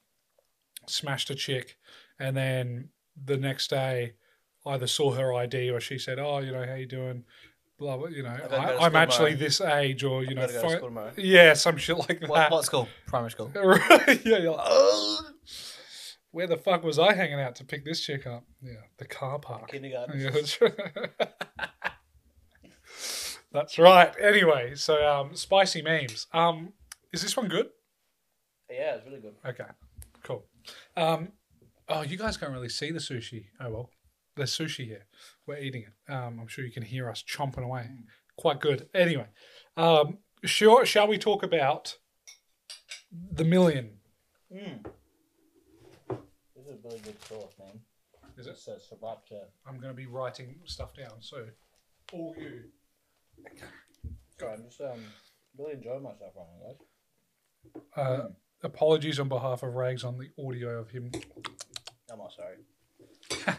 smashed a chick, and then the next day either saw her ID or she said, oh, you know, how you doing? Blah, blah, you know, gotta go to I, I'm actually this age, or, you I'm know, fi- school yeah, some shit like that. What, what school? Primary school. [laughs] Yeah, you're like, "Ugh. where the fuck was I hanging out to pick this chick up? Yeah, the car park. Kindergarten. Yeah, that's right. [laughs] That's right. Anyway, so um, spicy memes. Um, is this one good? Yeah, it's really good. Okay, cool. Um, oh, you guys can't really see the sushi. Oh well, there's sushi here. We're eating it. Um, I'm sure you can hear us chomping away. Quite good. Anyway, um, sure. Shall we talk about the million? Mm. This is a really good sauce, man. Is it? It's a sriracha. I'm going to be writing stuff down. So, all you. Sorry, I'm just um, really enjoying myself right now, guys. Uh, apologies on behalf of Rags on the audio of him. I'm not sorry.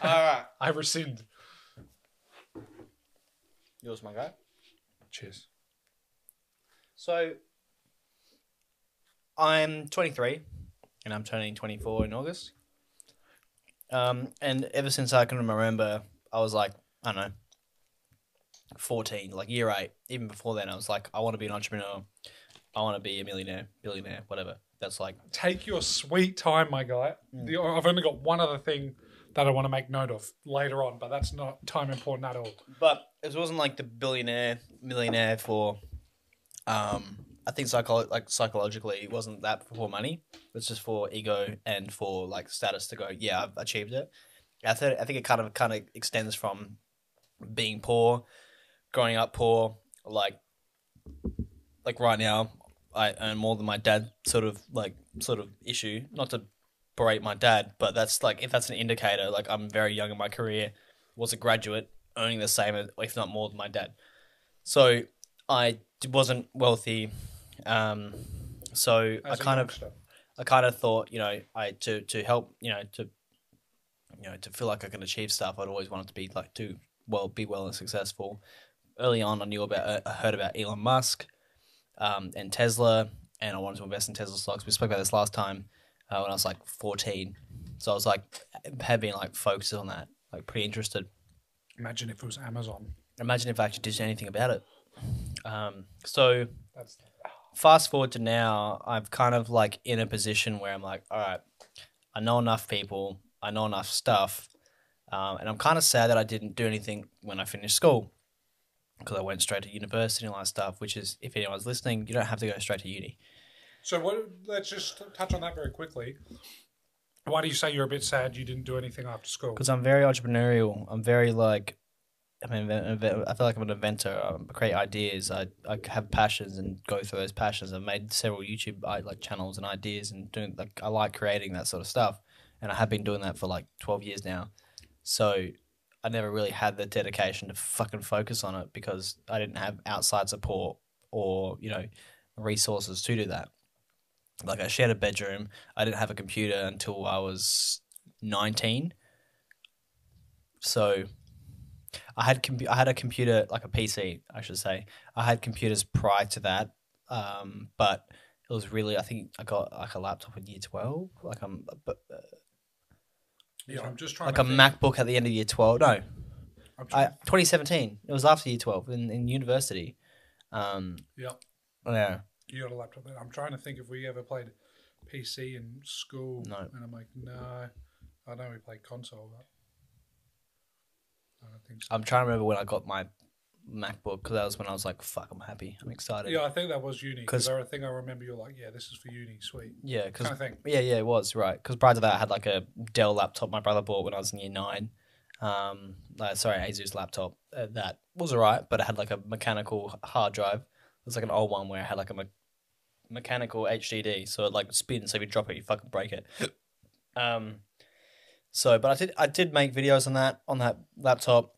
[laughs] All right. I rescind. Yours, my guy. Cheers. So, I'm 23, and I'm turning 24 in August. Um, and ever since I can remember, I was like, I don't know, 14, like year eight. Even before then, I was like, I want to be an entrepreneur. I want to be a millionaire, billionaire, whatever. That's like, Take your sweet time, my guy. The, I've only got one other thing that I want to make note of later on, but that's not time important at all. but it wasn't like the billionaire, millionaire for, um, I think psycholo- like psychologically, it wasn't that for money. It's just for ego and for like status to go. Yeah, I've achieved it. I think I think it kind of kind of extends from being poor, growing up poor. Like, like right now, I earn more than my dad. Sort of like sort of issue. Not to berate my dad, but that's like if that's an indicator. Like I'm very young in my career, was a graduate, earning the same if not more than my dad. So I wasn't wealthy. Um, so I As a kind of. I kind of thought, you know, I to to help, you know, to you know, to feel like I can achieve stuff. I'd always wanted to be like to well, be well and successful. Early on, I knew about, uh, I heard about Elon Musk, um, and Tesla, and I wanted to invest in Tesla stocks. We spoke about this last time uh, when I was like fourteen, so I was like, had been like focused on that, like pretty interested. Imagine if it was Amazon. Imagine if I actually did anything about it. Um, so That's fast forward to now, I'm kind of like in a position where I'm like, all right, I know enough people, I know enough stuff, um, and I'm kind of sad that I didn't do anything when I finished school because I went straight to university and all that stuff. Which is, if anyone's listening, you don't have to go straight to uni. so. What? Let's just touch on that very quickly. Why do you say you're a bit sad you didn't do anything after school? because I'm very entrepreneurial. I'm very like, I'm an invent- invent- I feel like I'm an inventor. I create ideas. I, I have passions and go through those passions. I've made several YouTube like channels and ideas and doing like I like creating that sort of stuff, and I have been doing that for like 12 years now. So I never really had the dedication to fucking focus on it because I didn't have outside support or you know resources to do that. Like I shared a bedroom. I didn't have a computer until I was 19 so I had compu- I had a computer like a PC, I should say. I had computers prior to that, um, but it was really I think I got like a laptop in year twelve, like um, but, uh, yeah, I'm just trying like to a think. MacBook at the end of year twelve. No, I'm I, trying, 2017. It was after year twelve in, in university. Um, yeah, yeah, you got a laptop. There. I'm trying to think if we ever played PC in school. No. And I'm like, no. I know we played console, but I don't think so. I'm trying to remember when I got my MacBook because that was when I was like, "Fuck, I'm happy, I'm excited." Yeah, I think that was uni. 'Cause- Because I think I remember you're like, yeah, this is for uni. Sweet. Yeah, because Kind of thing. Yeah, yeah, it was right. Because prior to that, I had like a Dell laptop my brother bought when I was in year nine. Um, uh, sorry, Asus laptop. Uh, that was alright, but it had like a mechanical hard drive. It was like an old one where it had like a me- mechanical HDD, so it like spins. So if you drop it, you fucking break it. um, so but I did I did make videos on that on that laptop,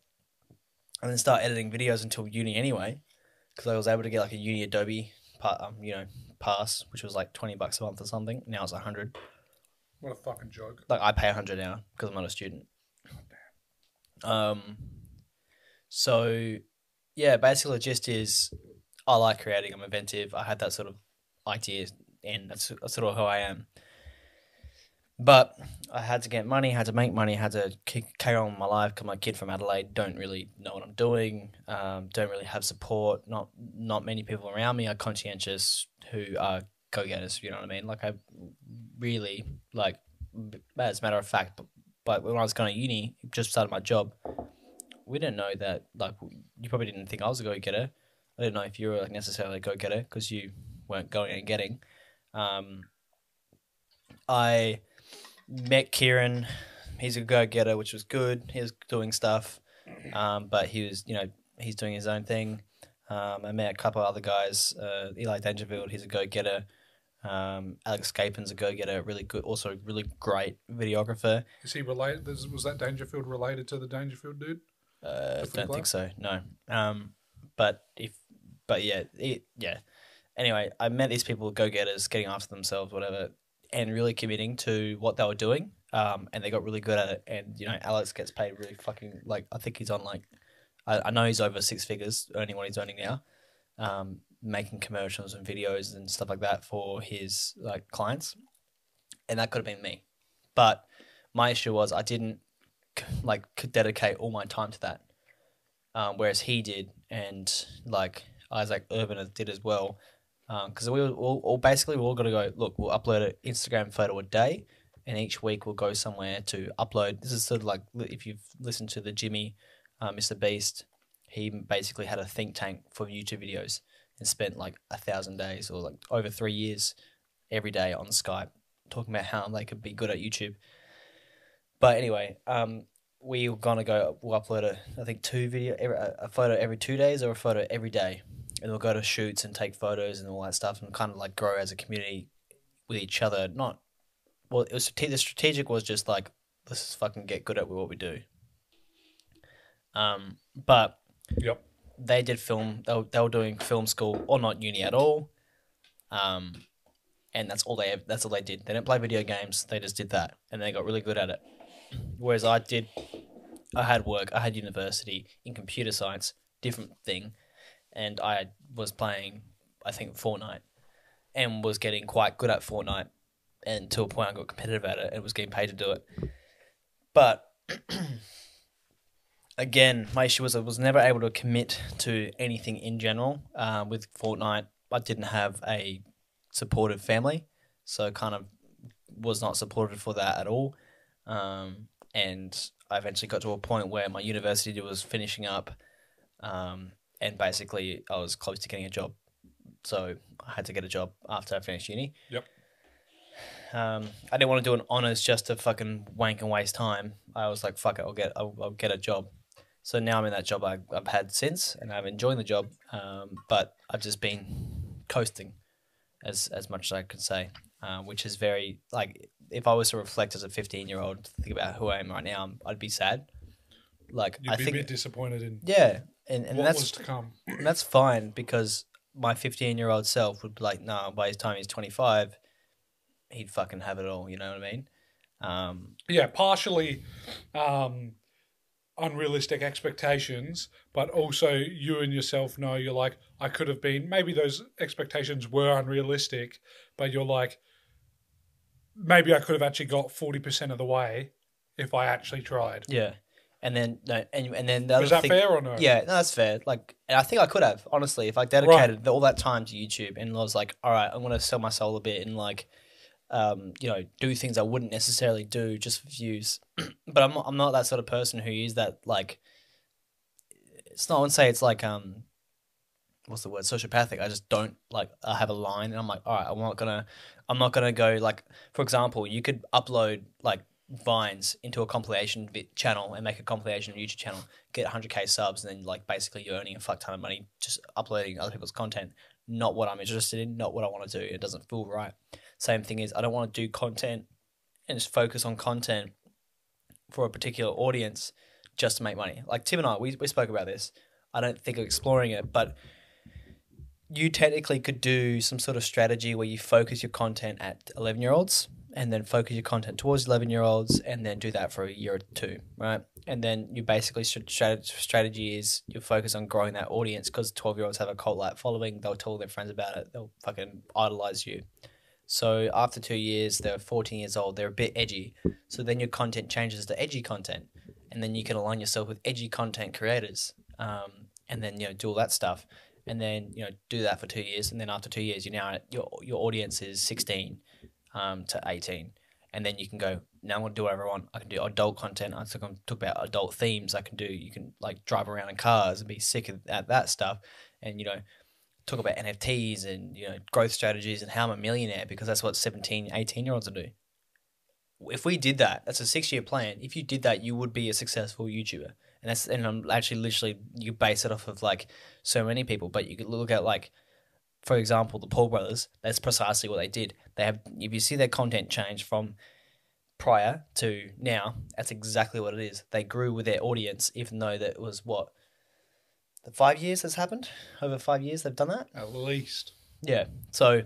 and then start editing videos until uni anyway, because I was able to get like a uni Adobe, pa- um, you know, pass, which was like twenty bucks a month or something. Now it's a hundred. What a fucking joke. Like I pay a hundred now because I'm not a student. Um. So, yeah, basically, the gist is I like creating. I'm inventive. I had that sort of idea, and that's, that's sort of who I am. But I had to get money, had to make money, had to carry on with my life. Because my kid from Adelaide don't really know what I'm doing. Um, don't really have support. Not not many people around me are conscientious who are go getters. You know what I mean? Like I really like, as a matter of fact. But, but when I was going to uni, just started my job. We didn't know that. Like you probably didn't think I was a go getter. I didn't know if you were like necessarily a go getter because you weren't going and getting. Um, I met Kieran. He's a go getter, which was good. He was doing stuff, um, but he was, you know, he's doing his own thing. Um, I met a couple other guys. Uh, Eli Dangerfield, he's a go getter. Um, Alex Capin's a go getter, really good, also really great videographer. Is he related? Was that Dangerfield related to the Dangerfield dude? Uh, Different don't think so. No. Um, but if, but yeah, it, yeah. Anyway, I met these people, go getters, getting after themselves, whatever, and really committing to what they were doing. Um, and they got really good at it. And you know, Alex gets paid really fucking like I think he's on like, I, I know he's over six figures earning what he's earning now, um, making commercials and videos and stuff like that for his like clients, and that could have been me, but my issue was I didn't [laughs] like could dedicate all my time to that, um, whereas he did, and like Isaac Urban did as well, because we all, all basically we're all gonna go look. We'll upload an Instagram photo a day, and each week we'll go somewhere to upload. This is sort of like if you've listened to the Jimmy, uh, Mr Beast, he basically had a think tank for YouTube videos and spent like a thousand days or like over three years every day on Skype talking about how they could be good at YouTube. But anyway, um, we're gonna go. We'll upload a, I think two video, a photo every two days or a photo every day, and we'll go to shoots and take photos and all that stuff, and kind of like grow as a community with each other. Not well. It was the strategic was just like let's just fucking get good at what we do. Um, but Yep. they did film. They were, they were doing film school or not uni at all. Um, and that's all they that's all they did. They didn't play video games. They just did that, and they got really good at it. Whereas I did, I had work. I had university in computer science, different thing, and I was playing. I think Fortnite, and was getting quite good at Fortnite, and to a point I got competitive at it and was getting paid to do it. But [clears throat] again, my issue was I was never able to commit to anything in general. Uh, with Fortnite, I didn't have a supportive family, so kind of was not supported for that at all. Um, and I eventually got to a point where my university was finishing up, um, and basically I was close to getting a job. So I had to get a job after I finished uni. Yep. Um, I didn't want to do an honors just to fucking wank and waste time. I was like, fuck it, I'll get I'll, I'll get a job. So now I'm in that job I, I've had since, and I'm enjoying the job. Um, but I've just been coasting, as as much as I can say, uh, which is very like if I was to reflect as a 15 year old, think about who I am right now, I'd be sad. Like You'd I be think, a bit disappointed in yeah, and, and what that's to come. and that's fine because my 15 year old self would be like, nah, by the time he's 25, he'd fucking have it all. You know what I mean? Um, Yeah, partially um, unrealistic expectations, but also you and yourself know you're like, I could have been, maybe those expectations were unrealistic, but you're like, maybe I could have actually got 40% of the way if I actually tried. yeah. And then, no, and, and then the other Is that thing, fair or no? Yeah, no, that's fair. Like, and I think I could have honestly if I dedicated all that time to YouTube and I was like, all right, I'm gonna sell my soul a bit and like, um, you know, do things I wouldn't necessarily do just for views. [clears throat] but I'm not, I'm not that sort of person who use that like. It's not. I wouldn't say it's like um, what's the word? Sociopathic. I just don't like. I have a line and I'm like, all right, I'm not gonna, I'm not gonna go like. For example, you could upload like vines into a compilation channel and make a compilation YouTube channel, get 100k subs, and then like basically you're earning a fuck ton of money just uploading other people's content. not what I'm interested in, not what I want to do. It doesn't feel right. Same thing is I don't want to do content and just focus on content for a particular audience just to make money. Like Tim and I, we, we spoke about this. I don't think of exploring it, but you technically could do some sort of strategy where you focus your content at 11 year olds and then focus your content towards 11 year olds and then do that for a year or two, right? And then you basically strategy is you focus on growing that audience because 12 year olds have a cult like following. They'll tell their friends about it. They'll fucking idolize you. So after two years, they're 14 years old. They're a bit edgy. So then your content changes to edgy content, and then you can align yourself with edgy content creators, um, and then you know do all that stuff, and then you know do that for two years, and then after two years, you now your your audience is 16 um, to 18, and then you can go. Now I'm gonna do whatever I want. I can do adult content. I can talk about adult themes. I can do. You can like drive around in cars and be sick at that stuff, and you know talk about NFTs and you know growth strategies and how I'm a millionaire because that's what 17, 18 year olds are do. If we did that, that's a six year plan. If you did that, you would be a successful YouTuber. And that's and I'm actually literally you base it off of like so many people, but you could look at like for example, the Paul brothers, that's precisely what they did. They have if you see their content change from prior to now, that's exactly what it is. They grew with their audience, even though that was what the five years has happened? Over five years they've done that? At least. Yeah. So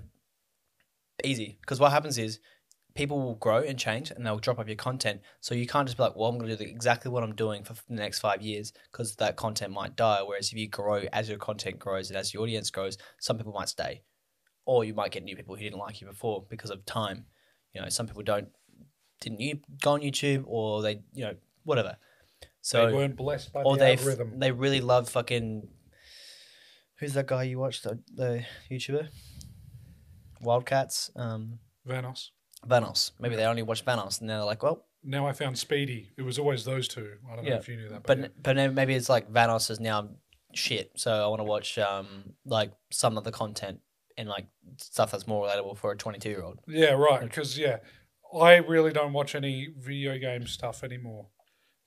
easy. Because what happens is people will grow and change and they'll drop off your content so you can't just be like well i'm going to do exactly what i'm doing for the next five years because that content might die whereas if you grow as your content grows and as your audience grows some people might stay or you might get new people who didn't like you before because of time you know some people don't didn't you go on youtube or they you know whatever so they weren't blessed by or the they algorithm. they really love fucking. Who's that guy you watched the the YouTuber? Wildcats. Um, Vanoss. Vanoss. Maybe they only watch Vanoss, and they're like, well, Now I found Speedy. It was always those two. I don't know Yeah, if you knew that, but yeah. but maybe it's like Vanoss is now shit. So I want to watch um like some of the content and like stuff that's more relatable for a twenty two year old. Yeah, right. Because yeah, I really don't watch any video game stuff anymore.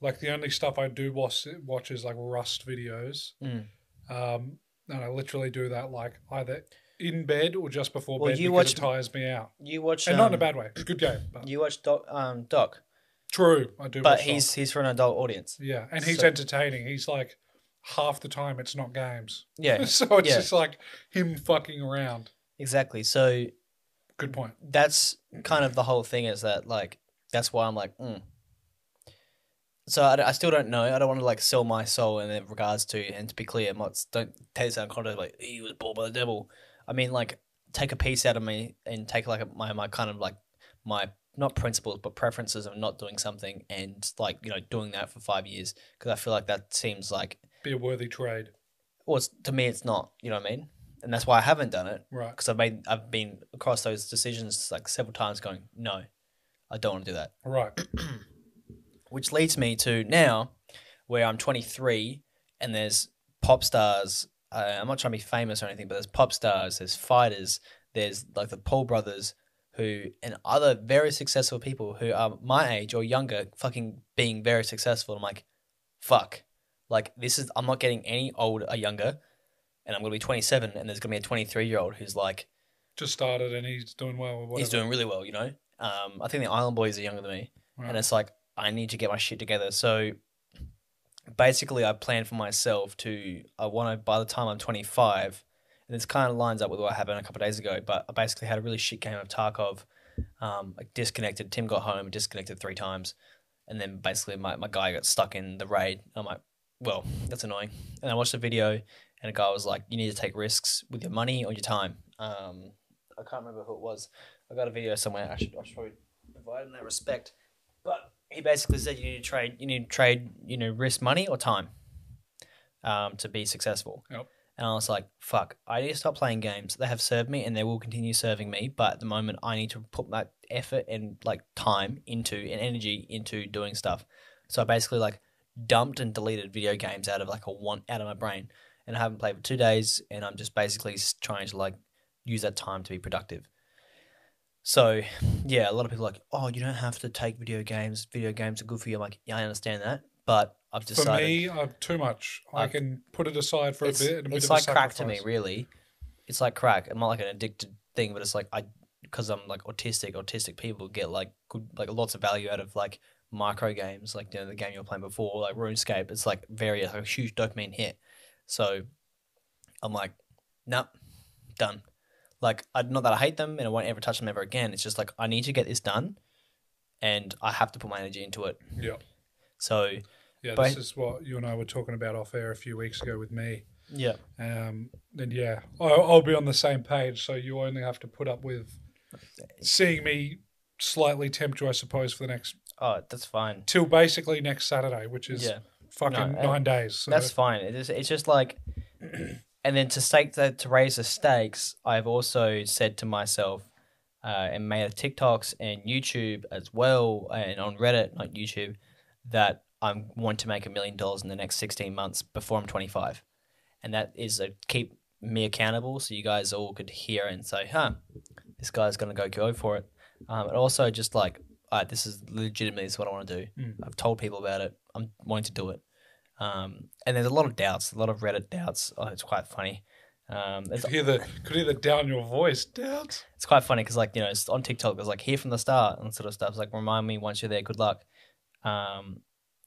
Like the only stuff I do watch watch is like Rust videos, Mm. um, and I literally do that like either in bed or just before Well, bed you because watch- it tires me out, You watch and not in a um, bad way. It's a good game, but You watch Doc um Doc, true. I do. but watch he's Doc. he's for an adult audience. yeah, and he's so- entertaining. He's like half the time it's not games, Yeah, [laughs] so it's Yeah. just like him fucking around. exactly. So Good point. that's kind of the whole thing is that like that's why I'm like mm. so I, I still don't know I don't want to like sell my soul in regards to and to be clear I'm not don't take this out of context like he was bought by the devil I mean like take a piece out of me and take like a, my my kind of like my not principles but preferences of not doing something and like you know doing that for five years because I feel like that seems like Be a worthy trade, well it's, to me it's not you know what I mean and that's why I haven't done it right? because I've made I've been across those decisions like several times, going no, I don't want to do that. Right. [clears throat] Which leads me to now, where I'm 23 and there's pop stars. Uh, I'm not trying to be famous or anything, but there's pop stars, there's fighters, there's like the Paul brothers, who and other very successful people who are my age or younger, fucking being very successful. I'm like, fuck, like this is I'm not getting any older or younger, and I'm gonna be 27, and there's gonna be a 23 year old who's like Just started and he's doing well. Or he's doing really well, you know. Um, I think the Island Boys are younger than me, Right. and it's like I need to get my shit together. So basically, I plan for myself to I want to by the time I'm 25, and this kind of lines up with what happened a couple days ago. But I basically had a really shit game of Tarkov, um, disconnected. Tim got home, disconnected three times, and then basically my, my guy got stuck in the raid. I'm like, well, that's annoying. And I watched a video, and a guy was like, you need to take risks with your money or your time. Um, I can't remember who it was. I got a video somewhere. I should, I should provide him that respect. But he basically said you need to trade, you need to trade, you know, risk money or time, um, to be successful. Yep. And I was like, fuck, I need to stop playing games. They have served me and they will continue serving me. But at the moment, I need to put that effort and like time into and energy into doing stuff. So I basically like dumped and deleted video games out of like a want out of my brain. And I haven't played for two days. And I'm just basically trying to like use that time to be productive. So, yeah, a lot of people are like, oh, you don't have to take video games. Video games are good for you. I'm like, yeah, I understand that. But I've decided. For me, uh, too much. I I've- can put it aside for a bit. And a bit it's a like crack to me, really. it's like crack. I'm not like an addicted thing, but it's like I because I'm like autistic. Autistic people get like good like lots of value out of like micro games, like you know the game you were playing before, like RuneScape. It's like very like, a huge dopamine hit. So I'm like, nope, done. Like I not that I hate them and I won't ever touch them ever again. It's just like I need to get this done, and I have to put my energy into it. Yeah. So Yeah, But- this is what you and I were talking about off air a few weeks ago with me. yeah, Um, and yeah, I'll, I'll be on the same page. So you only have to put up with seeing me slightly tempt you, I suppose, for the next oh that's fine. till basically next Saturday, which is Yeah. fucking No, nine days. So That's fine. It's it's just like, and then to stake the to raise the stakes, I've also said to myself, uh, and made a TikToks and YouTube as well, and on Reddit, not YouTube, that I want to make a million dollars in the next sixteen months before I'm 25, and that is a keep me accountable, so you guys all could hear and say, "Huh, this guy's gonna go go for it." Um, and also just like, all right, this is legitimately this is what I want to do. Mm. I've told people about it. I'm wanting to do it. Um, and there's a lot of doubts, a lot of Reddit doubts. Oh, it's quite funny. Um, it's, could hear the could hear the down your voice. doubts. it's quite funny because like you know it's on TikTok It's like here from the start and sort of stuff. It's like remind me once you're there, good luck. Um,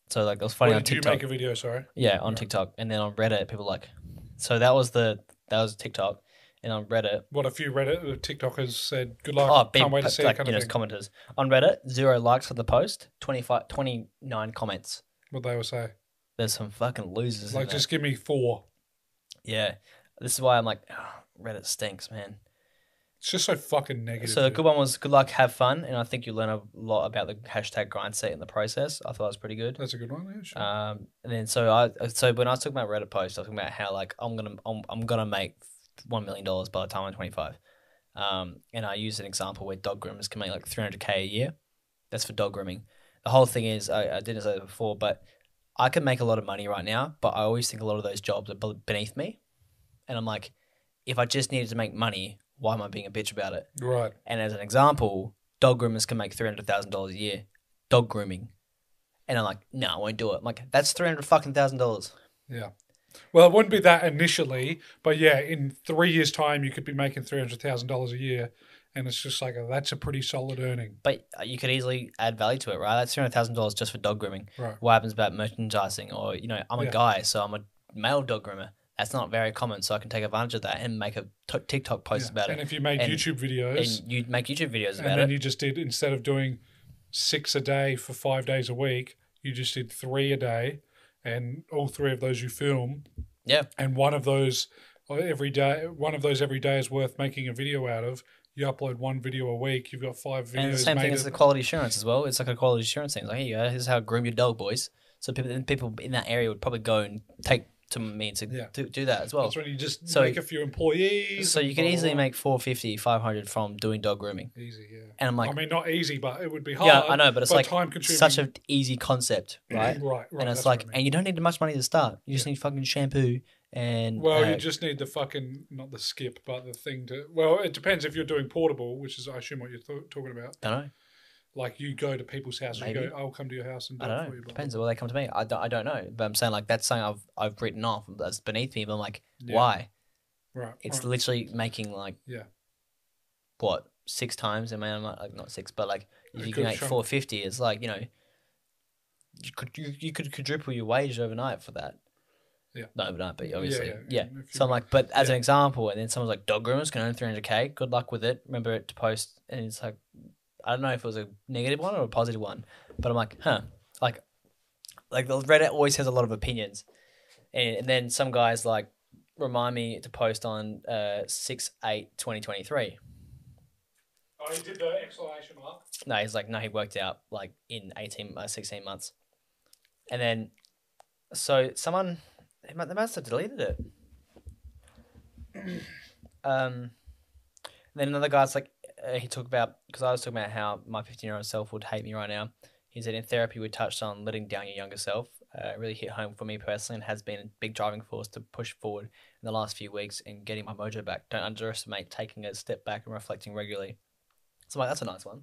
so like it was funny When on did you TikTok. make a video? Sorry. yeah, on Right. TikTok, and then on Reddit, people like. So that was the that was TikTok, and on Reddit, What a few Reddit uh, TikTokers said. Good luck. oh, Can't wait to see like. Kind you know, commenters on Reddit, zero likes for the post, 25, 29 comments. What they will say. There's some fucking losers. Like, there. just give me four. yeah, this is why I'm like, "Ah, Reddit stinks, man. It's just so fucking negative. So the good one was good luck, have fun, and I think you learn a lot about the hashtag grind set in the process. I thought it was pretty good. That's a good one. Yeah, sure. Um, and then so I so when I was talking about Reddit post, I was talking about how like I'm gonna I'm, I'm gonna make one million dollars by the time I'm 25. Um, and I used an example where dog groomers can make like 300k a year. That's for dog grooming. The whole thing is I, I didn't say that before, but I can make a lot of money right now, but I always think a lot of those jobs are beneath me, and I'm like, if I just needed to make money, why am I being a bitch about it? right. And as an example, dog groomers can make three hundred thousand dollars a year, dog grooming. And I'm like, no, I won't do it. I'm like, that's three hundred fucking thousand dollars. Yeah. Well, it wouldn't be that initially, but yeah, in three years' time, you could be making three hundred thousand dollars a year, and it's just like a, that's a pretty solid earning, But you could easily add value to it, right? That's three hundred thousand dollars just for dog grooming. right? What happens about merchandising, or you know, I'm a Yeah. guy, so I'm a male dog groomer. That's not very common, so I can take advantage of that and make a t- TikTok post Yeah. about and it. And if you made And- YouTube videos, And you make YouTube videos about it, and then it. you just did instead of doing six a day for five days a week, you just did three a day, and all three of those you film, Yeah. and one of those uh, every day, one of those every day is worth making a video out of. You upload one video a week, you've got five videos. And the same thing as the quality assurance as well. It's like a quality assurance thing. It's like, here you uh, go. Here's how to groom your dog, boys. So people, people in that area would probably go and take to me to Yeah. do, do that as well. That's when you just So- make a few employees. So you can blah, easily blah. make 450, 500 from doing dog grooming. easy, yeah. And I'm like, I mean, not easy, but it would be hard. yeah, I know, but it's like time consuming. such an easy concept, right? right, [clears throat] right. and it's like, I mean. and you don't need much money to start. You just need fucking shampoo and well, uh, you just need the fucking not the skip, but the thing to. Well, it depends if you're doing portable, which is I assume what you're th- talking about. don't know. Like you go to people's houses, you Maybe. go, I'll come to your house and do I don't for know. you. blah, Depends on where they come to me. I don't, I don't know. But I'm saying like that's something I've I've written off that's beneath me. But I'm like, Yeah. why? blah. Right. It's right. literally making like Yeah. what six times? I mean, I'm not, like not six, but like if A you good can make chunk. four fifty, it's like you know, you could you, you could quadruple your wage overnight for that. Yeah. Not overnight, but Yeah, obviously, yeah, yeah. you- So I'm like, but as yeah. an example, and then someone's like, dog groomers can earn 300k. Good luck with it. Remember it to post, and it's like, I don't know if it was a negative one or a positive one, but I'm like, huh, like, like the Reddit always has a lot of opinions, and, and then some guys like remind me to post on uh 6 8 2023 Oh, he did the exclamation mark. no he's like no he worked out like in 18 uh, 16 months and then so someone they mu- they must have deleted it. Um then another guy's like uh, he talked about because i was talking about how my 15 year old self would hate me right now. He said in therapy we touched on letting down your younger self. Uh, it really hit home for me personally and has been a big driving force to push forward in the last few weeks and getting my mojo back. Don't underestimate taking a step back and reflecting regularly. So like, that's a nice one.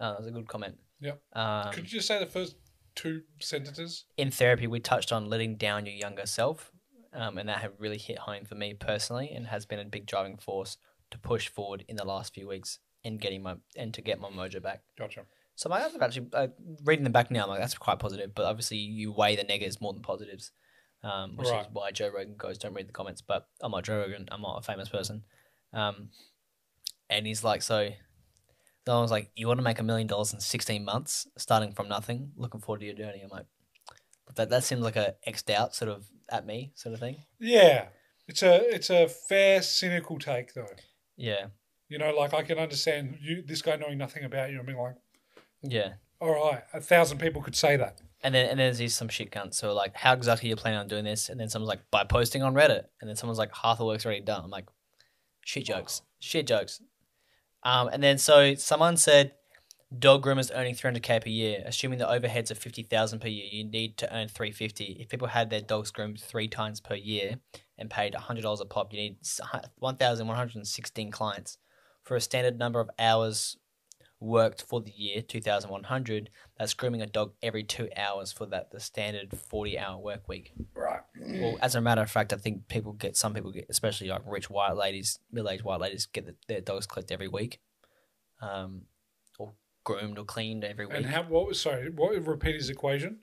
Uh, that was a good comment. Yeah. um, Could you just say the first two sentences? in therapy, we touched on letting down your younger self. um, and that have really hit home for me personally, and has been a big driving force to push forward in the last few weeks and getting my and to get my mojo back. Gotcha. So my I've actually uh, reading them back now, I'm like that's quite positive. But obviously, you weigh the negatives more than positives, um, which Right. is why Joe Rogan goes, "Don't read the comments." But I'm not Joe Rogan. I'm not a famous person. Um, and he's like, so. Someone was like, "You want to make a million dollars in 16 months, starting from nothing. Looking forward to your journey." I'm like, that that seems like a xed out sort of at me sort of thing. Yeah, it's a it's a fair cynical take though. Yeah, You know, like I can understand you this guy knowing nothing about you and being like, yeah. all right, a thousand people could say that. And then and then there's some shit cunts. So like, how exactly are you planning on doing this? And then someone's like, by posting on Reddit. And then someone's like, half the work's already done. I'm like, shit jokes, shit jokes. Um, and then so someone said, dog groomers earning 300k per year, assuming the overheads are 50,000 per year. You need to earn 350. If people had their dogs groomed three times per year and paid $100 a pop, you need 1,116 clients for a standard number of hours worked for the year 2100 that's grooming a dog every two hours for that the standard 40 hour work week Right. Well as a matter of fact i think people get some people get especially like rich white ladies middle-aged white ladies get the, their dogs clipped every week um or groomed or cleaned every week And how? What was sorry? What repeat his equation?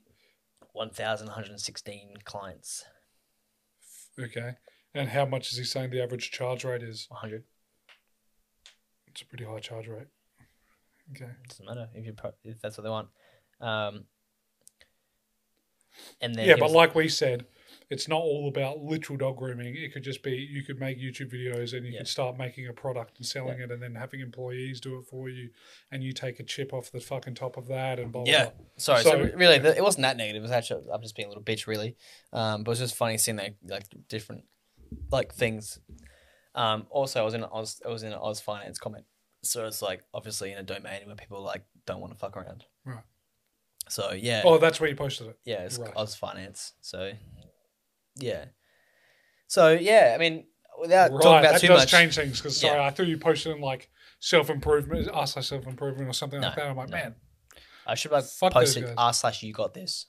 1116 clients Okay. And how much is he saying the average charge rate is? 100 It's a pretty high charge rate. Okay. doesn't matter if you if that's what they want um and then yeah, but was- like we said, it's not all about literal dog grooming. It could just be you could make YouTube videos and you Yeah. could start making a product and selling it, and then having employees do it for you, and you take a chip off the fucking top of that, and blah blah. Yeah. blah. Sorry, so, So- really, th- it wasn't that negative. It was actually I'm just being a little bitch, really. Um, but it was just funny seeing that like different like things. Um, also, I was in an Oz, I was in an Oz Finance comment, so it's like obviously in a domain where people like don't want to fuck around. Right. So yeah, Oh, that's where you posted it. yeah, it's right. Oz Finance. So yeah, so yeah, I mean, without right. talking about that too does much, change things because sorry, Yeah. I thought you posted in like self improvement, us self improvement or something like that. I'm like, no. man, I should have posted r slash you got this.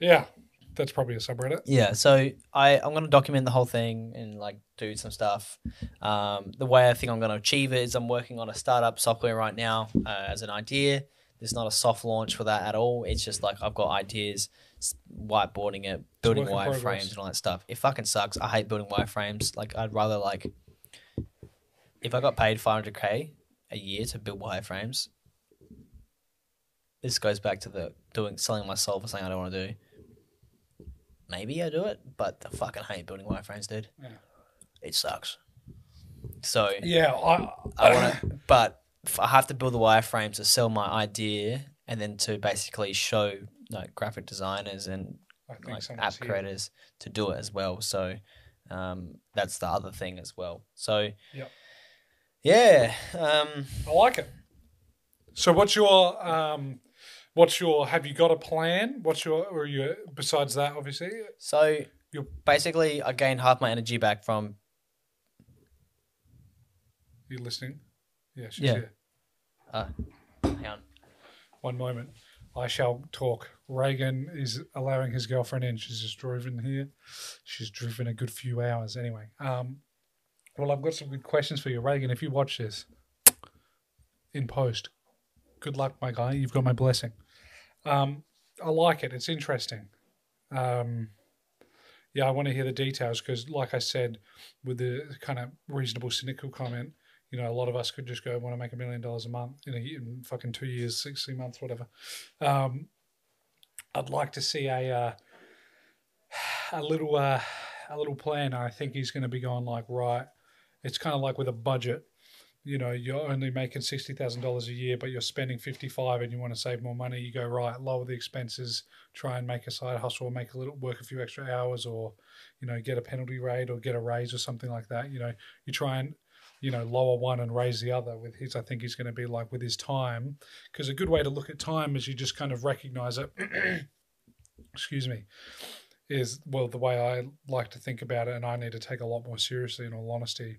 yeah, that's probably a subreddit. Yeah, so I I'm gonna document the whole thing and like do some stuff. Um, the way I think I'm gonna achieve it is I'm working on a startup software right now uh, as an idea. There's not a soft launch for that at all. It's just like I've got ideas, whiteboarding it, building wireframes and all that stuff. It fucking sucks. I hate building wireframes. Like I'd rather like if I got paid 500k a year to build wireframes. This goes back to the doing selling my soul for something I don't want to do maybe I do it, but I fucking hate building wireframes, dude. Yeah. It sucks. So Yeah, I, I want to, but I have to build the wireframes to sell my idea and then to basically show like graphic designers and like app here. creators to do it as well. So um, that's the other thing as well. So Yep. yeah, um, I like it. So, what's your um, what's your? Have you got a plan? What's your? Or you besides that, obviously, so You're- basically I gained half my energy back from you listening? Yeah, she's Yeah. here. hang on. One moment. I shall talk. Reagan is allowing his girlfriend in. She's just driven here. She's driven a good few hours anyway. Um, well, I've got some good questions for you, Reagan. If you watch this in post, good luck, my guy. You've got my blessing. Um, I like it. It's interesting. Um, yeah, I want to hear the details because, like I said, with the kind of reasonable cynical comment, you know, a lot of us could just go want to make a million dollars a month in a in fucking two years, sixty months, whatever. Um, I'd like to see a uh, a little uh, a little plan. I think he's going to be going like right. It's kind of like with a budget. You know, you're only making sixty thousand dollars a year, but you're spending fifty five, and you want to save more money. You go right, lower the expenses, try and make a side hustle, make a little work a few extra hours, or you know, get a penalty rate or get a raise or something like that. You know, you try and you know lower one and raise the other. With his, I think he's going to be like with his time, because a good way to look at time is you just kind of recognize it. [clears throat] excuse me. Is well the way I like to think about it, and I need to take a lot more seriously. In all honesty,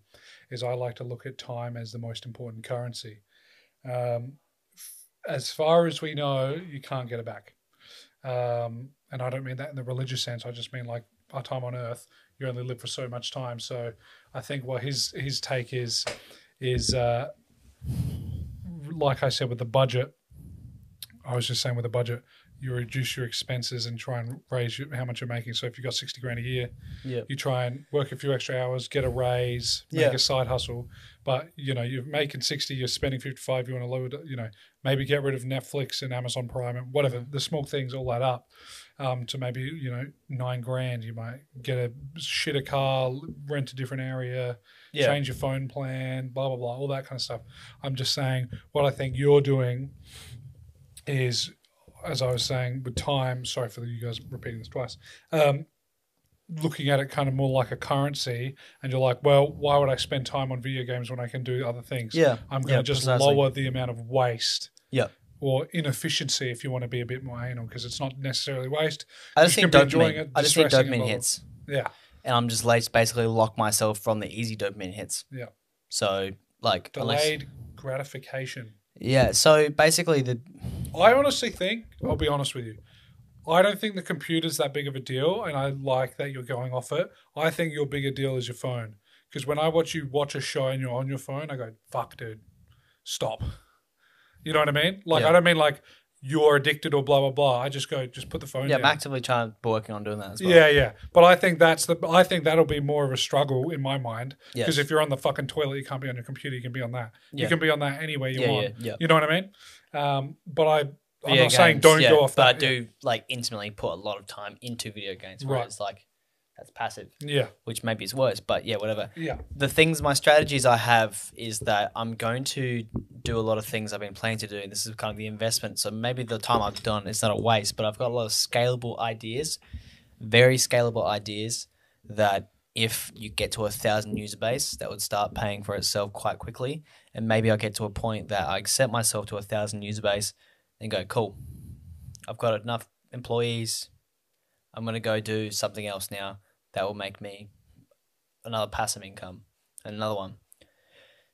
is I like to look at time as the most important currency. Um, f- as far as we know, you can't get it back. Um, and I don't mean that in the religious sense. I just mean like our time on earth. You only live for so much time. So I think what his his take is is uh, like I said with the budget. I was just saying with the budget, you reduce your expenses and try and raise your, how much you're making. So if you've got sixty grand a year, Yeah. you try and work a few extra hours, get a raise, make Yeah. a side hustle. But you know, you're making sixty, you're spending fifty five. You want to lower, you know, maybe get rid of Netflix and Amazon Prime and whatever. The small things all add up um, to maybe you know nine grand. You might get a shit a car, rent a different area, Yeah. change your phone plan, blah blah blah, all that kind of stuff. I'm just saying what I think you're doing is, as I was saying, with time. Sorry for you guys repeating this twice. Um, looking at it kind of more like a currency, and you're like, well, why would I spend time on video games when I can do other things? Yeah. I'm going to Yeah, just precisely. lower the amount of waste. Yeah. Or inefficiency, if you want to be a bit more anal, because it's not necessarily waste. I just You think could be enjoying dopamine. it, I just think dopamine hits, Yeah, and I'm just like basically lock myself from the easy dopamine hits. Yeah. So like unless, delayed gratification. yeah. So basically the I honestly think, I'll be honest with you, I don't think the computer's that big of a deal, and I like that you're going off it. I think your bigger deal is your phone. Because when I watch you watch a show and you're on your phone, I go, fuck, dude, stop. You know what I mean? Like, Yeah. I don't mean like you're addicted or blah, blah, blah. I just go, just put the phone yeah, down. I'm actively trying working on doing that as well. Yeah, yeah. But I think that's the. I think that'll be more of a struggle in my mind Yes. because if you're on the fucking toilet, you can't be on your computer. You can be on that. You Yeah. can be on that anywhere you Yeah, want. yeah, yeah. You know what I mean? Um, but I, I'm Video not saying games, don't yeah, go off but that. I do like intimately put a lot of time into video games, Right. whereas like that's passive, Yeah, which maybe is worse. But yeah, whatever. yeah, the things my strategies I have is that I'm going to do a lot of things I've been planning to do. This is kind of the investment. So maybe the time I've done it's not a waste, but I've got a lot of scalable ideas, very scalable ideas that if you get to a thousand user base, that would start paying for itself quite quickly. And maybe I'll get to a point that I accept myself to a thousand user base and go, cool, I've got enough employees. I'm going to go do something else now that will make me another passive income and another one.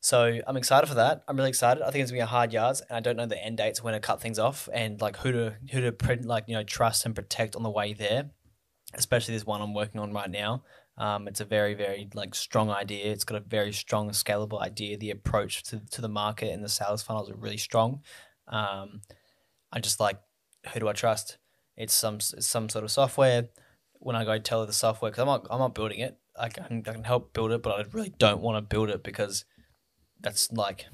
So I'm excited for that. I'm really excited. I think it's gonna be a hard yards, and I don't know the end dates when to cut things off and like who to who to print like you know trust and protect on the way there. Especially this one I'm working on right now. Um, it's a very very like strong idea. It's got a very strong scalable idea. The approach to to the market and the sales funnels are really strong. Um, I just like who do I trust? It's some it's some sort of software. When I go tell her the software, because I'm not I'm not building it. I can I can help build it, but I really don't want to build it because that's like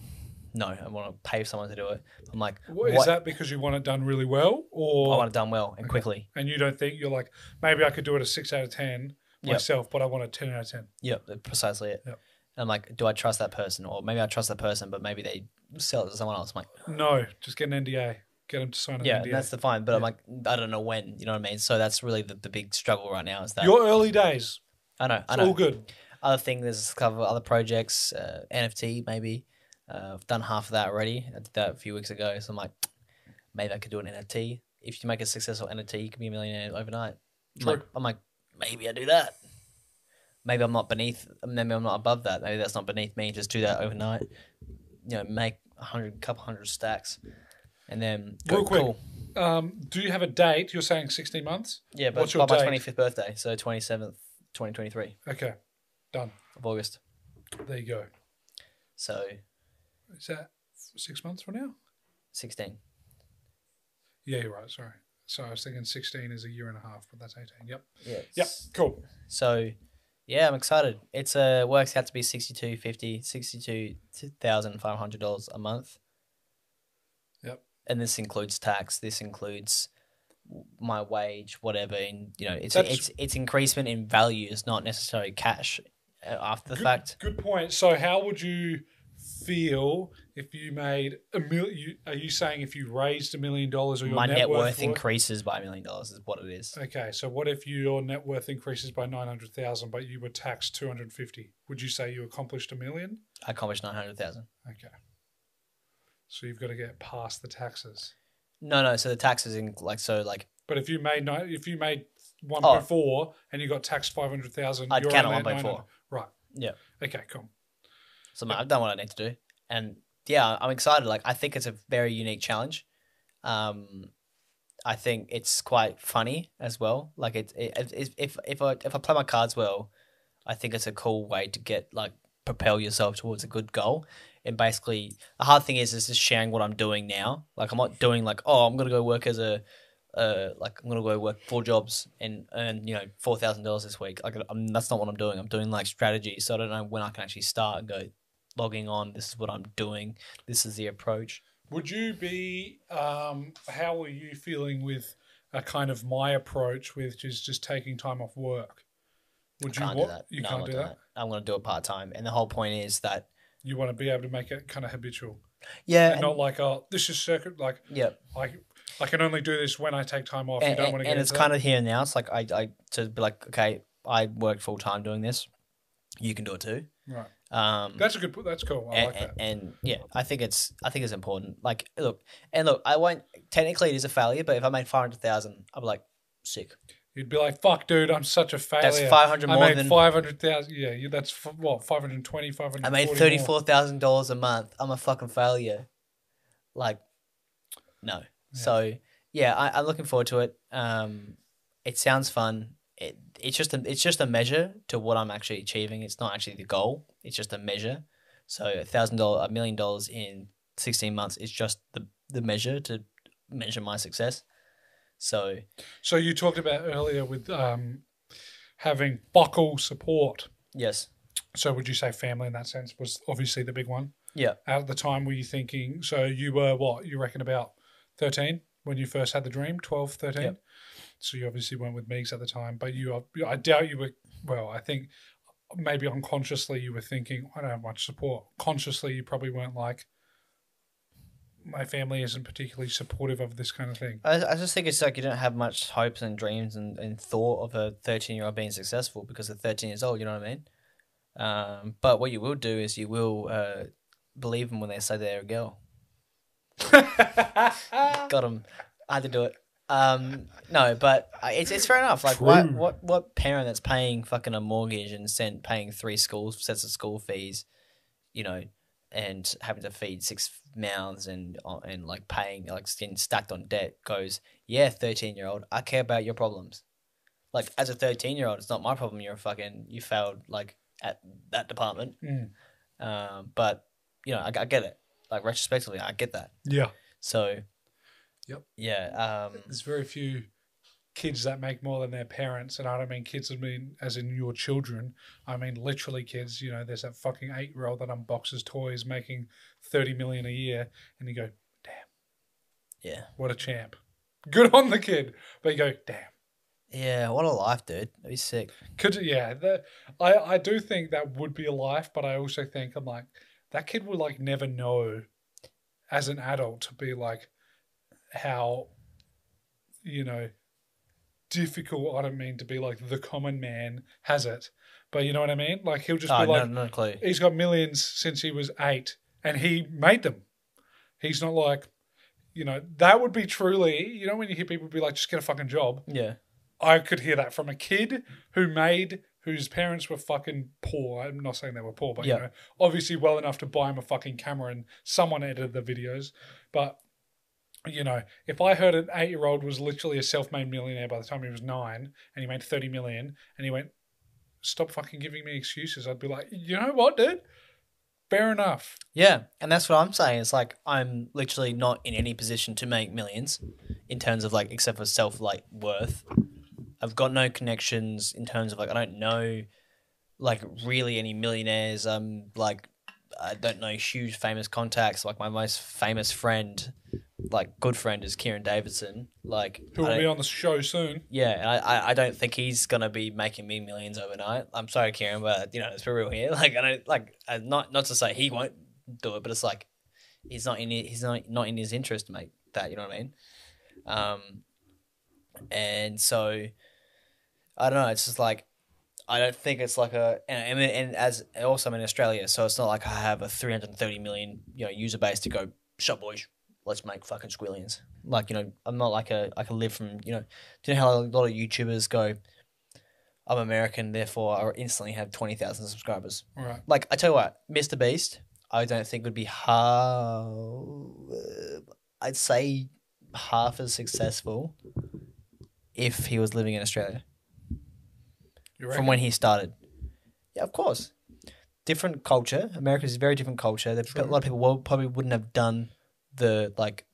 no, I want to pay someone to do it. I'm like, What, is that because you want it done really well, or I want it done well and quickly. and you don't think you're like maybe I could do it a six out of ten Yep. myself, but I want a ten out of ten. Yep, that's precisely it. Yep. And I'm like, do I trust that person, or maybe I trust that person, but maybe they sell it to someone else. I'm like, No, just get an NDA. Get them to sign an yeah, NDA. that's the fine. But I'm like, I don't know when. You know what I mean? So that's really the, the big struggle right now. Is that Your early days. I know, I It's know. all good. other thing there's a couple of other projects uh, nft maybe uh, i've done half of that already i did that a few weeks ago so i'm like maybe i could do an nft if you make a successful nft you can be a millionaire overnight I'm True. like, I'm like maybe i do that maybe i'm not beneath maybe i'm not above that maybe that's not beneath me just do that overnight you know make a hundred couple hundred stacks and then go, Real quick. cool Um, do you have a date? You're saying 16 months? yeah but What's your by my 25th birthday so 27th 2023 Okay, done. of august There you go. so Is that six months from now? 16 Yeah, you're right. Sorry. So I was thinking 16 is a year and a half, but that's 18. Yep. yeah Yep. Cool. So, yeah, I'm excited. It's uh works out to be 62 50 $62,500 a month. And this includes tax. This includes my wage, whatever. And you know, it's That's- it's it's increasement in value. It's not necessarily cash uh, after the Good, fact. good point. So how would you feel if you made a million? Are you saying if you raised a million dollars or your My net worth for- increases by a million dollars. Is what it is. Okay, so what if your net worth increases by 900,000 but you were taxed 250? Would you say you accomplished a million? I accomplished nine hundred thousand. Okay. So you've got to get past the taxes. No, no. So the taxes in like so like But if you made if you made Oh. 1.4 and you got taxed 500,000, I'd you're count only at at 1.4. Right. Yeah. Okay, cool. So I've done what I need to do, and yeah, I'm excited. Like I think it's a very unique challenge. Um, I think it's quite funny as well. Like it, it, it if if I if I play my cards well, I think it's a cool way to get like propel yourself towards a good goal. And basically, the hard thing is is just sharing what I'm doing now. Like I'm not doing like oh I'm gonna go work as a uh, like I'm gonna go work four jobs and earn you know four thousand dollars this week. Like I'm, that's not what I'm doing. I'm doing like strategy, so I don't know when I can actually start and go logging on. This is what I'm doing. This is the approach. Would you be? Um, how are you feeling with a kind of my approach, which is just taking time off work? Would you Can't want? do that. You No, can't do doing that. I'm gonna do it part time, and the whole point is that You want to be able to make it kind of habitual, yeah, and not like oh, this is circuit. Like yeah, I, I can only do this when I take time off. and, you don't and, want to get and it's kind of here and now. It's like I, I to be like okay, I work full time doing this. You can do it too. right. Um, That's a good. That's cool. I and, like that. and, and, yeah, I think it's I think it's important. Like, look, and look, I won't. Technically, it is a failure, but if I made five hundred thousand, I'd be like, sick. You'd be like, "Fuck, dude, I'm such a failure." That's five hundred I more made than five hundred thousand. Yeah, you, that's f- what 520, 540 I made thirty four thousand dollars a month. I'm a fucking failure. Like, no. So yeah, I, I'm looking forward to it. Um, it sounds fun. It, it's just a it's just a measure to what I'm actually achieving. It's not actually the goal. It's just a measure. So a thousand dollar, a million dollars in sixteen months is just the the measure to measure my success. So So you talked about earlier with um, having buckle support. yes, So would you say family in that sense was obviously the big one? Yeah. At the time, were you thinking? So you were what? You reckon about thirteen when you first had the dream? 12, 13? Yep. So you obviously went with Megs at the time, but you, are, I doubt you were. Well, I think maybe unconsciously you were thinking, I don't have much support. Consciously, you probably weren't like. My family isn't particularly supportive of this kind of thing. I, I just think it's like you don't have much hopes and dreams and, and thought of a 13 year old being successful because they're 13 years old, you know what I mean? Um, but what you will do is you will uh, believe them when they say they're a girl. [laughs] Got them. I had to do it. Um, no, but it's, it's fair enough. Like, what, what what parent that's paying fucking a mortgage and sent paying three school sets of school fees, you know, and having to feed six mouths and uh, and like paying like getting stacked on debt goes, yeah, thirteen year old, I care about your problems. Like as a thirteen year old, it's not my problem. You're a fucking you failed like at that department. Mm. Um, but you know, I, I get it. Like retrospectively, I get that. Yeah. So, Yep. yeah. Um, there's very few kids that make more than their parents, and I don't mean kids. I mean as in your children. I mean literally kids. You know, there's that fucking eight year old that unboxes toys, making thirty million a year, and you go, damn. yeah. "What a champ! Good on the kid." But you go, "Damn." Yeah, what a life, dude. That'd be sick. Could yeah, the, I I do think that would be a life, but I also think I'm like that kid would like never know as an adult to be like how you know difficult. I don't mean to be like the common man has it, but you know what I mean. Like he'll just Oh, be no, like no clue. he's got millions since he was eight, and he made them. He's not like you know that would be truly you know when you hear people be like just get a fucking job. Yeah. I could hear that from a kid who made whose parents were fucking poor. I'm not saying they were poor, but Yeah. you know, obviously well enough to buy him a fucking camera and someone edited the videos. But you know, if I heard an eight year old was literally a self made millionaire by the time he was nine and he made thirty million and he went, Stop fucking giving me excuses, I'd be like, you know what, dude? Fair enough. Yeah, and that's what I'm saying. It's like I'm literally not in any position to make millions in terms of like except for self like worth. I've got no connections in terms of like I don't know like really any millionaires. Um like I don't know huge famous contacts. Like my most famous friend, like good friend is Kieran Davidson. Like who will be on the show soon. yeah, and I, I, don't think he's gonna be making me millions overnight. I'm sorry, Kieran, but you know it's for real here. [laughs] Like I don't like uh, not not to say he won't do it, but it's like he's not in he's not not in his interest to make that. You know what I mean? Um, and so I don't know. It's just like I don't think it's like a and, and, and as also I'm in Australia, so it's not like I have a 330 million you know user base to go shut boys. Let's make fucking squillions. Like you know, I'm not like a I can live from you know. Do you know how a lot of YouTubers go? I'm American, therefore I instantly have twenty thousand subscribers. Right. Like I tell you what, Mr. Beast, I don't think would be how I'd say half as successful if he was living in Australia from when he started. Yeah, of course. Different culture. America is a very different culture. There- A lot of people probably wouldn't have done the like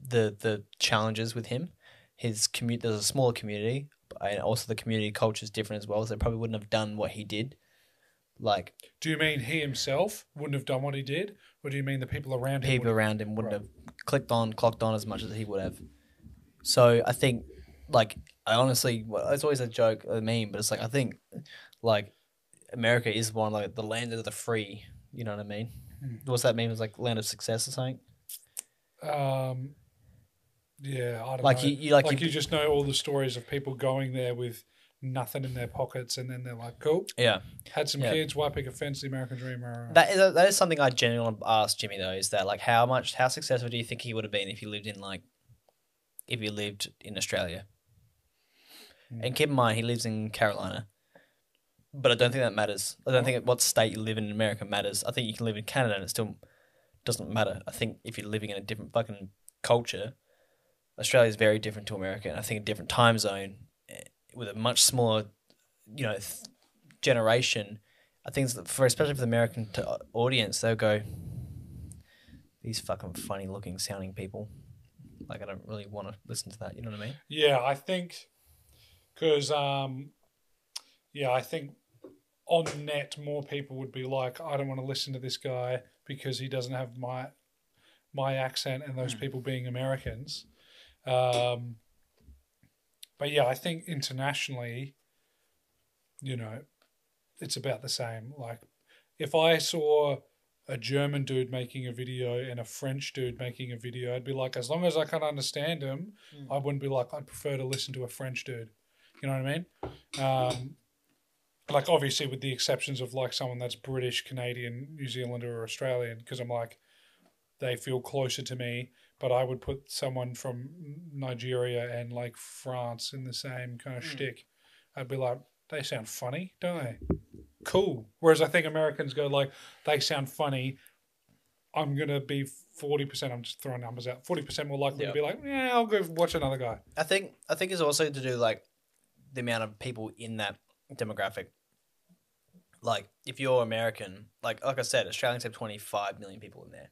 the the challenges with him. His commute there's a smaller community, and also the community culture is different as well. So they probably wouldn't have done what he did. Like Do you mean he himself wouldn't have done what he did, or do you mean the people around him? people around him wouldn't Right. have clicked on, clocked on as much as he would have. So I think, like, I honestly, it's always a joke, a meme, but it's like I think, like, America is one like the land of the free. You know what I mean? Hmm. What's that mean? It's like land of success or something. Um, yeah, I don't Like know. you, you like, like you, you just know all the stories of people going there with nothing in their pockets, and then they're like, "Cool, yeah. had some Yeah. kids, why pick a fence? The American dream." rah, rah." That is that is something I genuinely asked Jimmy though. Is that like how much how successful do you think he would have been if he lived in like if he lived in Australia? Hmm. And keep in mind he lives in Carolina, but I don't think that matters. I don't think what state you live in in America matters. I think you can live in Canada and it's still doesn't matter. I think if you're living in a different fucking culture, Australia is very different to America, and I think a different time zone eh, with a much smaller, you know, th- generation. I think for especially for the American t- audience, they'll go, these fucking funny looking sounding people. Like I don't really want to listen to that. You know what I mean? Yeah, I think because um, yeah, I think on net more people would be like, I don't want to listen to this guy because he doesn't have my my accent and those Hmm. people being Americans. Um, but yeah, I think internationally, you know, it's about the same. Like, if I saw a German dude making a video and a French dude making a video, I'd be like, as long as I can understand him, I wouldn't be like, I'd prefer to listen to a French dude. You know what I mean? Um, like, obviously, with the exceptions of like someone that's British, Canadian, New Zealander, or Australian, because I'm like, they feel closer to me. But I would put someone from Nigeria and like France in the same kind of Hmm. shtick. I'd be like, they sound funny, don't they? Cool. Whereas I think Americans go like, they sound funny. I'm gonna be forty percent. I'm just throwing numbers out. Forty percent more likely Yeah. to be like, yeah, I'll go watch another guy. I think I think it's also to do like the amount of people in that demographic. Like if you're American, like like I said, Australians have 25 million people in there,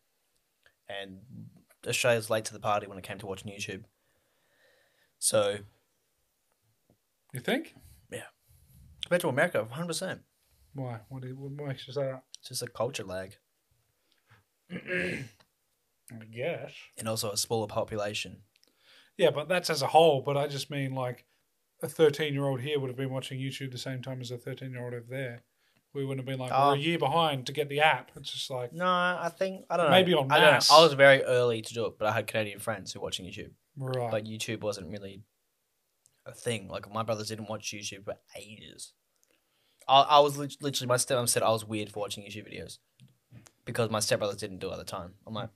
and Australia's late to the party when it came to watching YouTube. So You think? Yeah, compared to America, 100. percent Why? What, do you, what makes you say that? It's just a culture lag, [clears throat] I guess. and also a smaller population. Yeah, but that's as a whole. But I just mean like a 13 year old here would have been watching YouTube the same time as a 13 year old over there. We wouldn't have been like, Oh. we're a oh. year behind to get the app. It's just like, No, I think I don't know. Maybe on I mass. I was very early to do it, but I had Canadian friends who were watching YouTube. right. But YouTube wasn't really a thing. Like my brothers didn't watch YouTube for ages. I, I was lit- literally my stepmom said I was weird for watching YouTube videos because my stepbrothers didn't do it at the time. I'm like,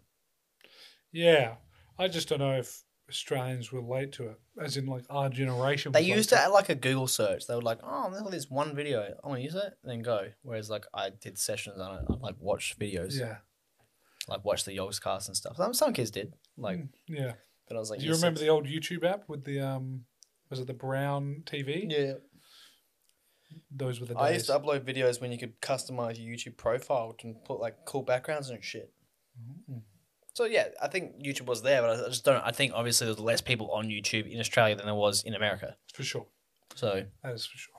yeah. I just don't know if Australians relate to it, as in like our generation. they used to it at like a Google search. They were like, oh, there's this one video. I'm gonna use it and then go. Whereas like I did sessions on it. I like watched videos, Yeah. like watch the Yogscast and stuff. Some, some kids did. Like, Mm, yeah. but I was like, Do you yes, remember the old YouTube app with the um? Was it the brown TV? Yeah. Those were the days. I used to upload videos when you could customize your YouTube profile and put like cool backgrounds and shit. Mm. So yeah, I think YouTube was there, but I just don't. I think obviously there's less people on YouTube in Australia than there was in America. for sure. So That is for sure.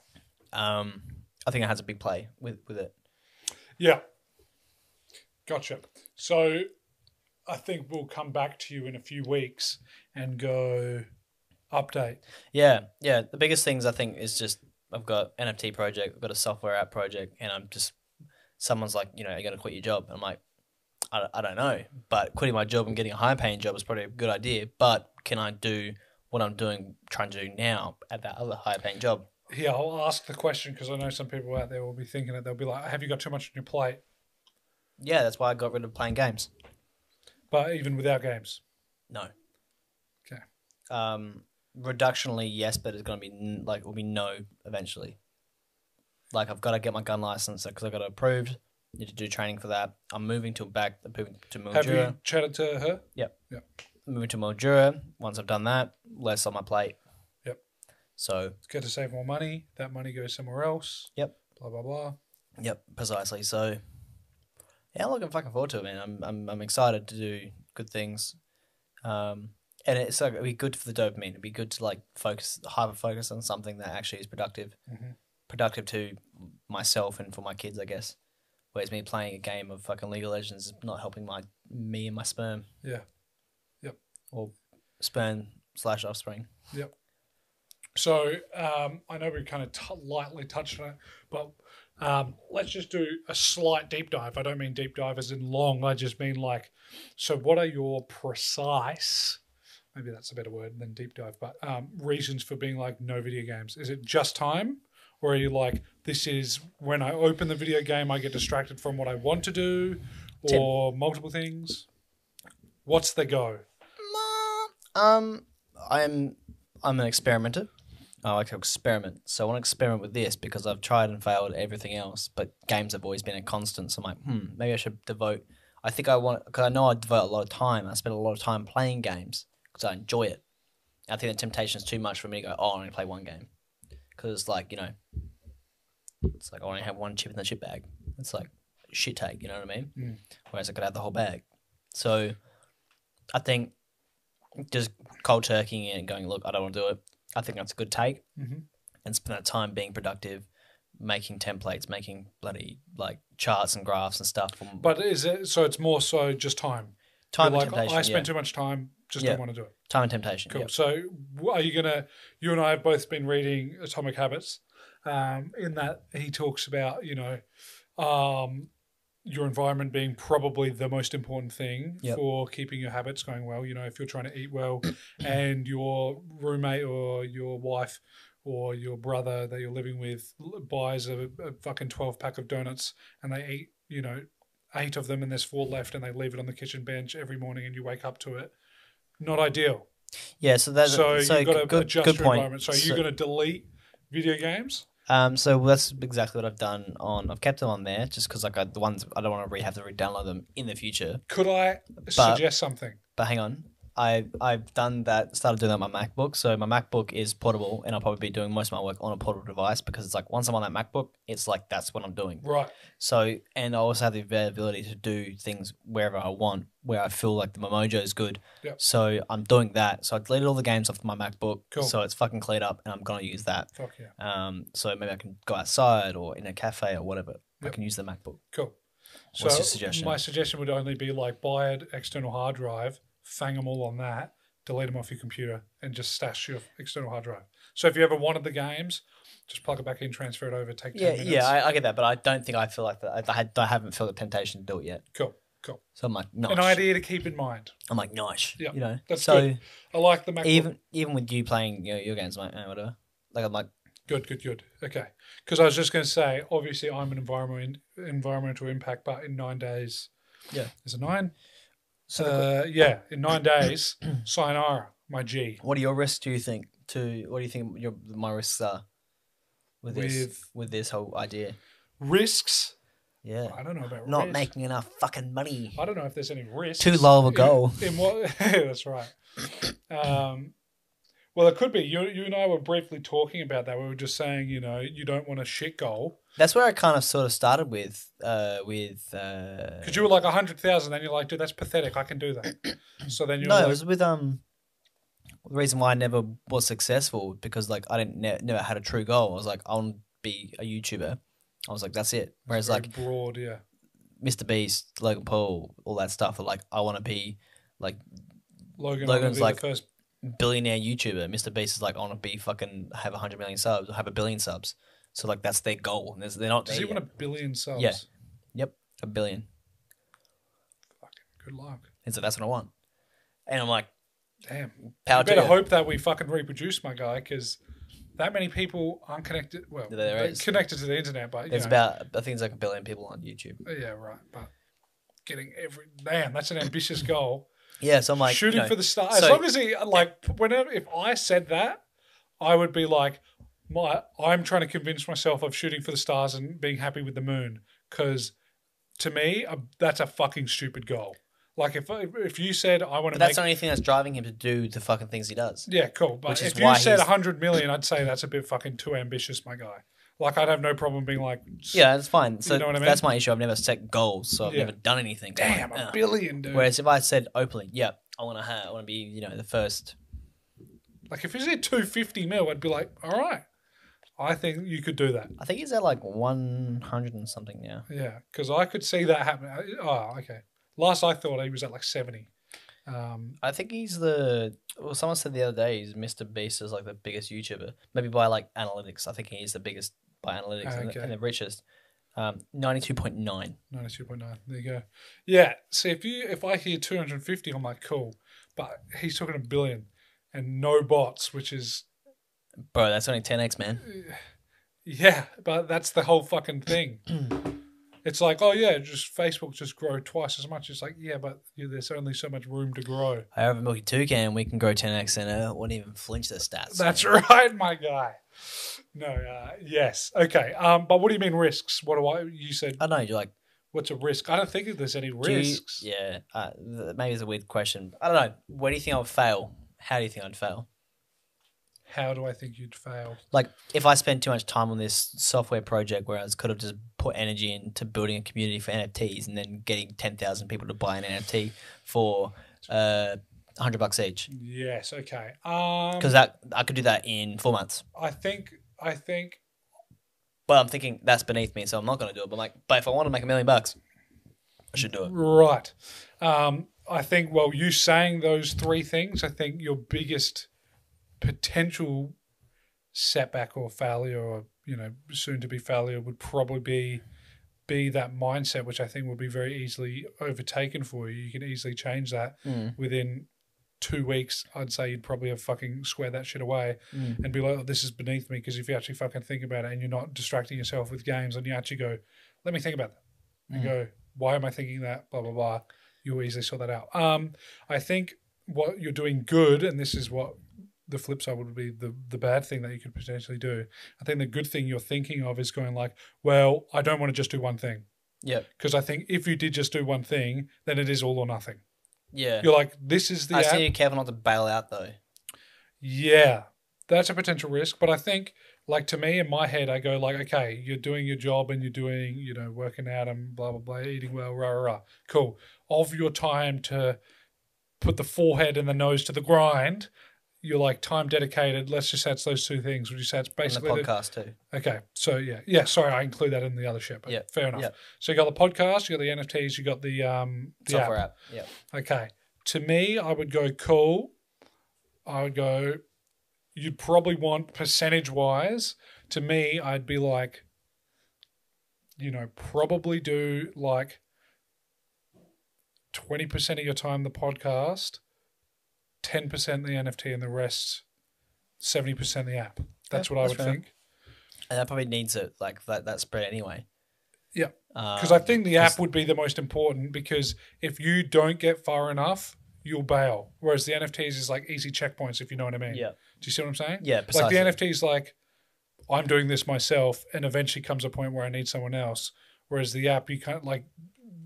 um, I think it has a big play with with it. Yeah. Gotcha. So I think we'll come back to you in a few weeks and go update. Yeah, yeah. The biggest things I think is just I've got NFT project, I've got a software app project, and I'm just someone's like, you know, you're gonna quit your job. I'm like, I, I don't know, but quitting my job and getting a high paying job is probably a good idea. But can I do what I'm doing, trying to do now at that other high paying job? Yeah, I'll ask the question because I know some people out there will be thinking it. They'll be like, "Have you got too much on your plate?" Yeah, that's why I got rid of playing games. But even without games, No. Okay. Um, reductionally, yes, but it's gonna be n- like it will be no eventually. Like I've got to get my gun license because I got it approved. Need to do training for that. I'm moving to back. I'm moving to have you chatted to her? Yep. Yep. moving to Mildura. Once I've done that, less on my plate. Yep. So Get to save more money. That money goes somewhere else. Yep. Blah blah blah. Yep, precisely. So, yeah, I'm looking fucking forward to it, man. I'm I'm I'm excited to do good things, um, and it's like it'd be good for the dopamine. It'd be good to like focus, hyper focus on something that actually is productive, Mhm. productive to myself and for my kids, I guess. Whereas me playing a game of fucking League of Legends is not helping my me and my sperm Yeah. Yep. or sperm slash offspring. Yep. So um, I know we kind of t- lightly touched on it, but um, let's just do a slight deep dive. I don't mean deep dive as in long. I just mean like, so what are your precise? Maybe that's a better word than deep dive, but um, reasons for being like no video games. Is it just time, or are you like this is when I open the video game I get distracted from what I want to do, Tim. or multiple things? What's the go? Um, I'm I'm an experimenter. I like to experiment, so I want to experiment with this because I've tried and failed at everything else. But games have always been a constant. So I'm like, hmm, maybe I should devote. I think I want because I know I devote a lot of time. I spend a lot of time playing games because I enjoy it. I think the temptation is too much for me to go. Oh, I only play one game because it's like you know, it's like I only have one chip in the chip bag. It's like shit take. You know what I mean? Mm. Whereas I could have the whole bag. So I think just cold turkeying it and going, look, I don't want to do it. I think that's a good take. Mhm. And spend that time being productive, making templates, making bloody like charts and graphs and stuff. From But is it so? It's more so just time. Time and like, temptation. I spend yeah. too much time, just Yeah. don't want to do it. time and temptation. Cool. yeah. So, are you gonna? You and I have both been reading Atomic Habits. Um, in that he talks about you know, um, your environment being probably the most important thing Yep. for keeping your habits going well. You know, if you're trying to eat well, [clears throat] and your roommate or your wife or your brother that you're living with buys a, a fucking twelve pack of donuts and they eat, you know, eight of them and there's four left and they leave it on the kitchen bench every morning and you wake up to it. Not ideal. Yeah, so that's So, so, you've got to good, adjust good your point. environment. So, are you going to delete video games? Um, so that's exactly what I've done on. I've kept them on there just because like I, the ones I don't want to re have to re-download them in the future. Could I suggest something? But hang on, I I've done that. Started doing that on my MacBook. So my MacBook is portable, and I'll probably be doing most of my work on a portable device because it's like once I'm on that MacBook, it's like that's what I'm doing. Right. So and I also have the availability to do things wherever I want, where I feel like the Momojo is good. Yep. So I'm doing that. So I deleted all the games off my MacBook. Cool. So it's fucking cleared up, and I'm gonna use that. Fuck yeah. Um, so maybe I can go outside or in a cafe or whatever. I can use the MacBook. Cool. So, What's your suggestion? my suggestion would only be like buy an external hard drive, fang them all on that, delete them off your computer, and just stash your external hard drive. So, if you ever wanted the games, just plug it back in, transfer it over, take 10 Yeah, minutes. yeah, I, I get that, but I don't think I feel like that. I, had, I haven't felt the temptation to do it yet. cool. Cool. So I'm like, nice. An idea to keep in mind. I'm like, nice. Yeah, you know. that's so good. I like the MacBook. even even with you playing you know, your games, like, eh, whatever. Like I'm like, Good, good, good. Okay. Because I was just going to say, obviously, I'm an environment environmental impact, but in nine days, Yeah. there's a nine? So uh, yeah, in nine days, [clears throat] sayonara, my G. what are your risks? Do you think? To what do you think your my risks are with this With- with this whole idea? Risks? Yeah, I don't know about not risks. making enough fucking money. I don't know if there's any risks. Too low of a in- goal. In, what? [laughs] that's right. Um, well, it could be. You, you and I were briefly talking about that. We were just saying, you know, you don't want a shit goal That's where I kind of sort of started with uh with uh because you were like a hundred thousand, then you're like, dude, that's pathetic. I can do that. [clears throat] So then you're no, like, it was with um. The reason why I never was successful because like I didn't ne- never had a true goal. I was like I want to be a YouTuber. I was like that's it. Whereas like broad, yeah. Mr. Beast, Logan Paul, all that stuff are like I want to be like Logan, Logan's like- the first. billionaire YouTuber. Mr. Beast is like I want to be fucking have a hundred million subs or have a billion subs. So like that's their goal. There's- they're not Does he want a billion subs? Yeah. Yep, a billion. Fucking good luck. And so that's what I want. And I'm like Damn. power you better you. hope that we fucking reproduce, my guy, because that many people aren't connected. Well, There they're is. connected to the internet, but There's know, about I think it's like a billion people on YouTube. Oh, yeah, right. But getting every damn, that's an ambitious goal. Yeah, so I'm like Shooting you know, for the stars. As so- long as he like, whenever if I said that, I would be like, my I'm trying to convince myself of shooting for the stars and being happy with the moon because to me, uh, that's a fucking stupid goal. Like if if you said I want to that's make the only thing that's driving him to do the fucking things he does. yeah, cool. But if you said he's- 100 million, I'd say that's a bit fucking too ambitious, my guy. Like I'd have no problem being like, Yeah, that's fine. So you know what I mean? that's my issue. I've never set goals, so I've Yeah. never done anything. Damn, like, a "Ugh." billion, dude. Whereas if I said openly, yeah, I want to have, I want to be, you know, the first. like if you said 250 mil, I'd be like, all right, I think you could do that. I think he's at like one hundred and something now. Yeah, because I could see that happening. Oh, okay. Last I thought he was at like 70. Um, I think he's the. Well, someone said the other day he's Mr. Beast is like the biggest YouTuber, maybe by like analytics. I think he is the biggest by analytics and, the, and the richest. Um, ninety-two point nine. 92.9. There you go. Yeah. See, if you if I hear 250, I'm like, cool. But he's talking a billion and no bots, which is Bro, that's only ten x, man. yeah. But that's the whole fucking thing. [clears throat] it's like, oh yeah, just Facebook just grow twice as much. It's like, yeah, but yeah, there's only so much room to grow. However, Milky Two can, we can grow ten x and uh, wouldn't even flinch the stats. That's [laughs] right, my guy. No, uh, yes, okay. Um, but what do you mean risks? What do I? You said I know. You're like, what's a risk? I don't think there's any do you- risks. yeah. Uh, th- maybe it's a weird question. I don't know. Where do you think I would fail? How do you think I'd fail? How do I think you'd fail? like if I spend too much time on this software project, whereas could have just put energy into building a community for NFTs and then getting ten thousand people to buy an NFT for uh hundred bucks each, Yes, okay. Um, because that I could do that in four months. I think I think But I'm thinking that's beneath me, so I'm not going to do it. But like, but if I want to make a million bucks, I should do it. right. Um, I think well, you saying those three things, I think your biggest potential setback or failure, or you know, soon to be failure, would probably be be that mindset, which I think will be very easily overtaken for you. You can easily change that Mm. within two weeks. I'd say you'd probably have fucking squared that shit away Mm. and be like, oh, this is beneath me. Because if you actually fucking think about it and you're not distracting yourself with games and you actually go, let me think about that. And Mm. go, why am I thinking that? Blah, blah, blah. You'll easily sort that out. Um, I think what you're doing good, and this is what the flip side would be the, the bad thing that you could potentially do. I think the good thing you're thinking of is going like, well, I don't want to just do one thing. Yeah. Because I think if you did just do one thing, then it is all or nothing. Yeah. You're like, this is the I app. see you careful not to bail out though. Yeah, that's a potential risk. But I think, like to me, in my head, I go like, okay, you're doing your job and you're doing, you know, working out and blah blah blah, eating well, rah rah rah. Cool. Of your time to put the forehead and the nose to the grind, you're like time dedicated. Let's just say it's those two things. Would you say it's the basically the- podcast too. okay? So yeah, yeah. Sorry, I include that in the other shit. But Yeah, fair enough. yeah. So you got the podcast, you got the NFTs, you got the um the Software app. app. Yeah. Okay. To me, I would go cool. I would go, you'd probably want percentage wise. To me, I'd be like, you know, probably do like 20% of your time the podcast, 10% the NFT, and the rest 70% the app. That's Yeah, what I that's would fair. think. And that probably needs it like that that spread anyway. Yeah. Um, Because I think the app would be the most important because if you don't get far enough, you'll bail. Whereas the NFTs is like easy checkpoints, if you know what I mean. Yeah. Do you see what I'm saying? Yeah. Like the NFTs, like I'm doing this myself, and eventually comes a point where I need someone else. Whereas the app, you can't like.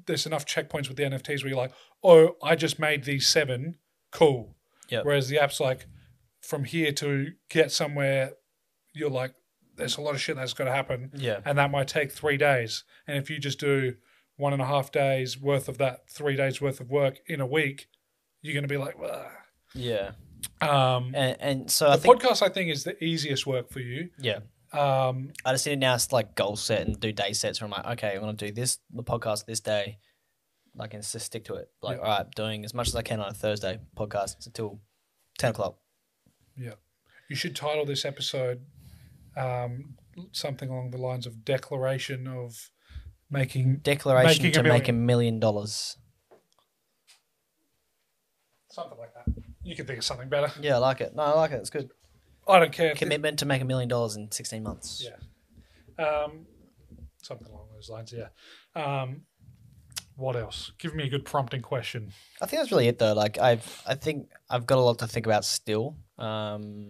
There's enough checkpoints with the NFTs where you're like, oh, I just made these seven, cool. Yep. Whereas the app's like, from here to get somewhere, you're like, there's a lot of shit that's got to happen yeah. and that might take three days. And if you just do one and a half days worth of that three days worth of work in a week, you're going to be like, "Ugh." Yeah. um, And and so the I think podcast I think is the easiest work for you. yeah. Um, I just need to now like goal set and do day sets where I'm like, okay, I'm gonna do this the podcast this day. Like and just stick to it. Like, Yeah. all right, doing as much as I can on a Thursday podcast until ten o'clock. Yeah, you should title this episode um, something along the lines of declaration of making Declaration Making a to make a million dollars. something like that. You can think of something better. Yeah, I like it. No, I like it. It's good. I don't care. Commitment to make a million dollars in sixteen months. Yeah. Um, something along those lines. Yeah. Um, what else? Give me a good prompting question. I think that's really it though. Like I've I think I've got a lot to think about still. Um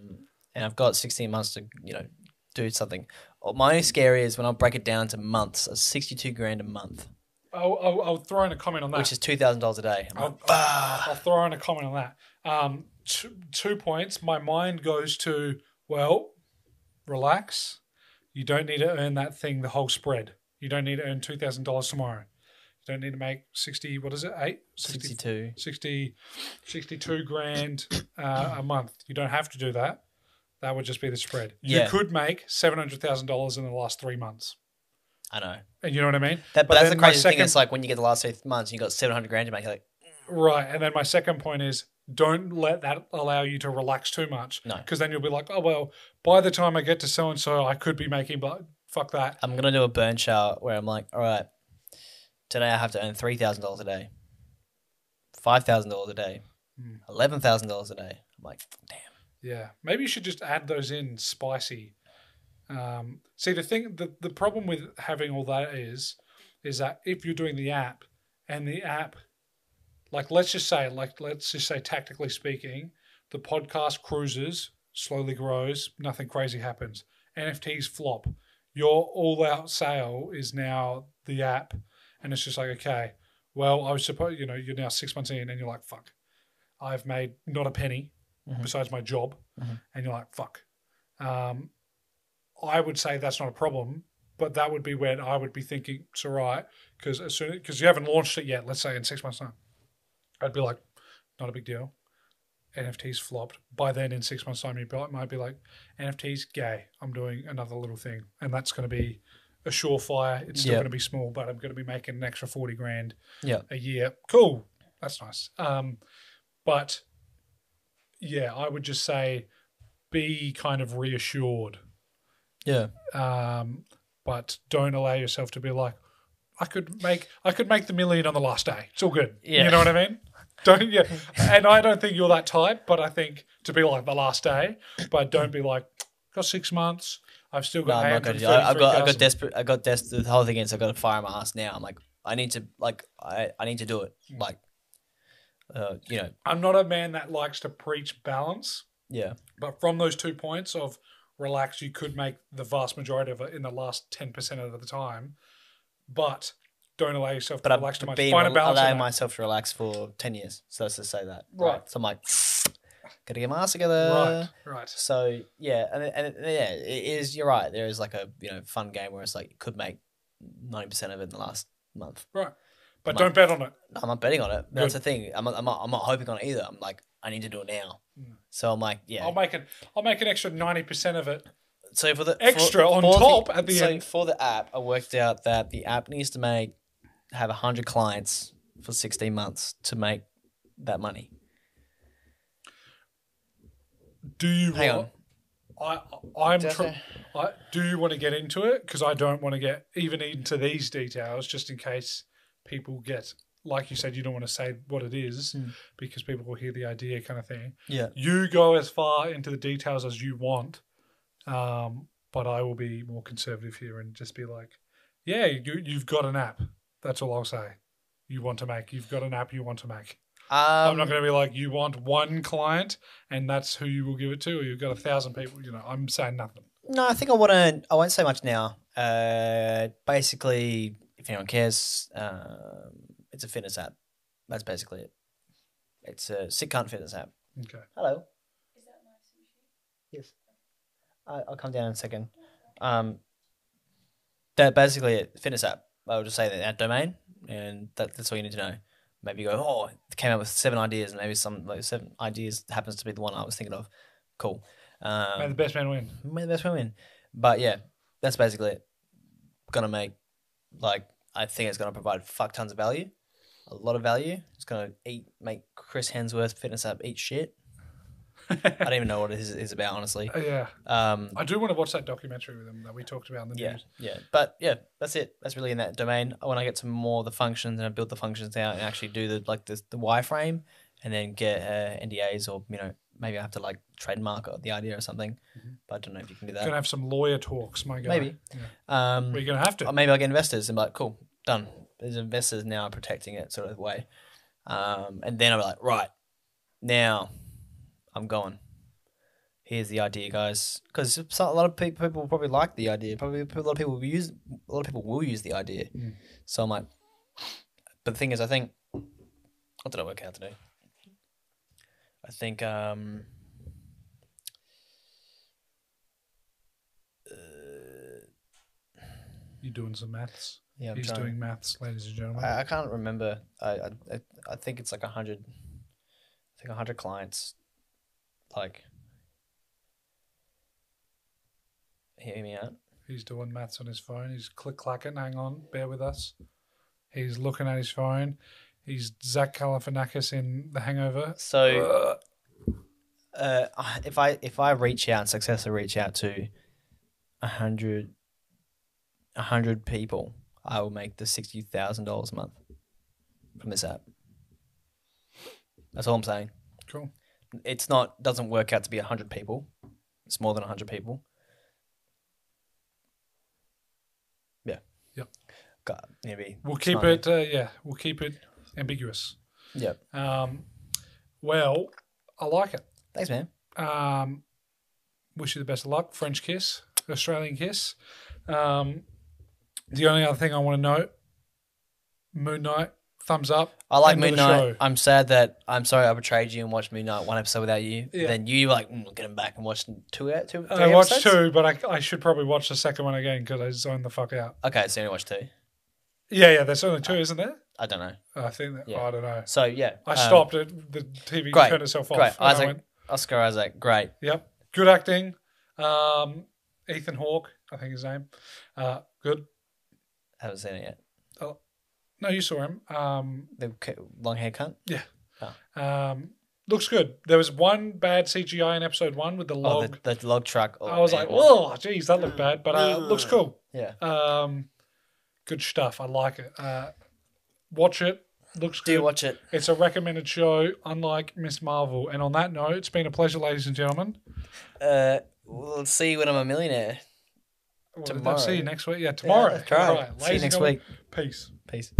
and I've got sixteen months to, you know, do something. Oh, My only scary is when I break it down to months, it's sixty two grand a month. I'll, I'll, I'll throw in a comment on that. which is two thousand dollars a day. I'm like, I'll, I'll throw in a comment on that. Um, two, two points. My mind goes to well, relax. You don't need to earn that thing the whole spread. You don't need to earn two thousand dollars tomorrow. You don't need to make sixty. What is it? Eight. 60, sixty-two. 60, 62 grand uh, a month. You don't have to do that. That would just be the spread. You could make seven hundred thousand dollars in the last three months. I know. And you know what I mean? That, but, But that's the crazy thing. It's like when you get the last three months, you got seven hundred grand to make. You're like, Right. And then my second point is don't let that allow you to relax too much. No. Because then you'll be like, oh, well, by the time I get to so and so, I could be making, but fuck that. I'm gonna do a burn chart where I'm like, all right, today I have to earn three thousand dollars a day, five thousand dollars a day, Hmm. eleven thousand dollars a day. I'm like, damn. Yeah. Maybe you should just add those in spicy. Um, see, the thing, the, the problem with having all that is, is that if you're doing the app and the app, like, let's just say, like, let's just say, tactically speaking, the podcast cruises, slowly grows, nothing crazy happens. NFTs flop. Your all out sale is now the app. And it's just like, okay, well, I was supposed, you know, you're now six months in and you're like, fuck, I've made not a penny Mhm. besides my job. Mhm. And you're like, fuck. Um, I would say that's not a problem, but that would be when I would be thinking, it's all right, because as soon because you haven't launched it yet, let's say in six months' time, I'd be like, not a big deal. NFTs flopped. By then, in six months' time, you might be like, NFTs gay. I'm doing another little thing, and that's going to be a surefire. It's still Yeah. going to be small, but I'm going to be making an extra forty grand Yeah. a year. Cool. That's nice. Um, but yeah, I would just say be kind of reassured. Yeah. Um, but don't allow yourself to be like, I could make I could make the million on the last day. It's all good. Yeah. You know what I mean? Don't yeah. [laughs] And I don't think you're that type, but I think to be like the last day, but don't be like, got six months. I've still No, got I'm not gonna do. I, I got. I got desperate. I got desperate. The whole thing is, I got to fire my ass now. I'm like, I need to. Like, I. I need to do it. Mm. Like, uh, you know. I'm not a man that likes to preach balance. Yeah. But from those two points of relax, you could make the vast majority of it in the last ten percent of the time. But don't allow yourself But to I've relax too much. Find a balance. in allowing myself to relax for ten years. So let's just say that. Right. So I'm like, gotta get my ass together. right, right. So yeah, and and yeah, it is. You're right. There is like a you know fun game where it's like you could make ninety percent of it in the last month. Right. But Come don't bet on it. I'm not betting on it. But That's Good. the thing. I'm not, I'm not. I'm not hoping on it either. I'm like, I need to do it now. Mm. So I'm like, yeah. I'll make it. I'll make an extra ninety percent of it. so for the for- extra on for top at the so end. for the app, I worked out that the app needs to make have hundred clients for 16 months to make that money. Do you? Hang want, I I'm. Tr- I, do you want to get into it? Because I don't want to get even into these details, just in case people get. Like you said, you don't want to say what it is Hmm. because people will hear the idea, kind of thing. Yeah. You go as far into the details as you want, um, but I will be more conservative here and just be like, "Yeah, you, you've got an app. That's all I'll say. You want to make. You've got an app. You want to make. I'm Um, not going to be like you want one client and that's who you will give it to, or you've got a thousand people. You know, I'm saying nothing. No, I think I want to. I won't say much now. Uh, basically, if anyone cares, um, it's a fitness app. That's basically it. It's a sick cunt fitness app. Okay. Hello. Is that my sushi? Yes. I, I'll come down in a second. Um, that basically it. Fitness app. I will just say that that domain, and that, that's all you need to know. Maybe you go, oh, it came out with seven ideas, and maybe some like seven ideas happens to be the one I was thinking of. Cool. Um, May the best man win. May the best man win. But yeah, that's basically it. Gonna make like I think it's gonna provide fuck tons of value, a lot of value. It's gonna eat make Chris Hemsworth fitness up eat shit. [laughs] I don't even know what it is, is about honestly. Uh, yeah, Um, I do want to watch that documentary with him that we talked about in the yeah, news. yeah, but yeah, that's it. That's really in that domain. When I get to more of the functions and I build the functions out and actually do the like the the wireframe and then get uh, NDAs or you know maybe I have to like trademark the idea or something. Mm-hmm. But I don't know if you can do that. You're Gonna have some lawyer talks, my guy. Maybe. Yeah. Um, We're gonna have to. Or maybe I'll get investors and be like, cool, done. There's investors now protecting it sort of way. Um, and then I'll be like, right, now I'm going. Here's the idea, guys. Because a lot of people, people will probably like the idea. Probably a lot of people will use. A lot of people will use the idea. Mm. So I'm like, But the thing is, I think what did I work out today? I think um, You doing some maths? yeah, I'm He's trying- doing maths, ladies and gentlemen. I, I can't remember. I, I I- I think it's like a hundred. I think a hundred clients. Like, hear me out. He's doing maths on his phone. He's click clacking. Hang on, bear with us. He's looking at his phone. He's Zach Galifianakis in The Hangover. So, uh, if I if I reach out and successfully reach out to a hundred, a hundred people, I will make the sixty thousand dollars a month from this app. That's all I'm saying. Cool. It's not doesn't work out to be a hundred people. It's more than a hundred people. Yeah. Yep. Got maybe. We'll keep it. Uh, yeah, we'll keep it ambiguous. Yep. Um, well, I like it. Thanks, man. Um, wish you the best of luck. French kiss, Australian kiss. Um, the only other thing I want to note: Moon Knight, thumbs up. I like End of Moon Knight. I'm sad that I'm sorry I betrayed you and watched Moon Knight one episode without you. Yeah. Then you were like, mm, get him back and watch two, out- two, three I watched episodes? two, but I, I should probably watch the second one again because I zoned the fuck out. Okay, so you only watched two. Yeah, yeah. There's only two, isn't there? I don't know. I think that. Yeah. I don't know. So yeah, I um, stopped it. The TV great, turned itself off. Great, Isaac, went, Oscar Isaac, great. Yep. Good acting. Um, Ethan Hawke, I think his name. Uh, good. Haven't seen it yet. No, you saw him. Um, The long hair cunt. um, looks good. There was one bad CGI in episode one with the Oh, log. the, the log truck. Oh, I was man. like, oh, geez, that looked bad, but uh, looks cool. Yeah. Um, good stuff. I like it. Uh, watch it. Looks Do you watch it? It's a recommended show, unlike Miss Marvel. And on that note, it's been a pleasure, ladies and gentlemen. Uh, we'll see you when I'm a millionaire. We'll Tomorrow. see you next week. Yeah, tomorrow. Yeah. All right. See you next week. Peace. Peace.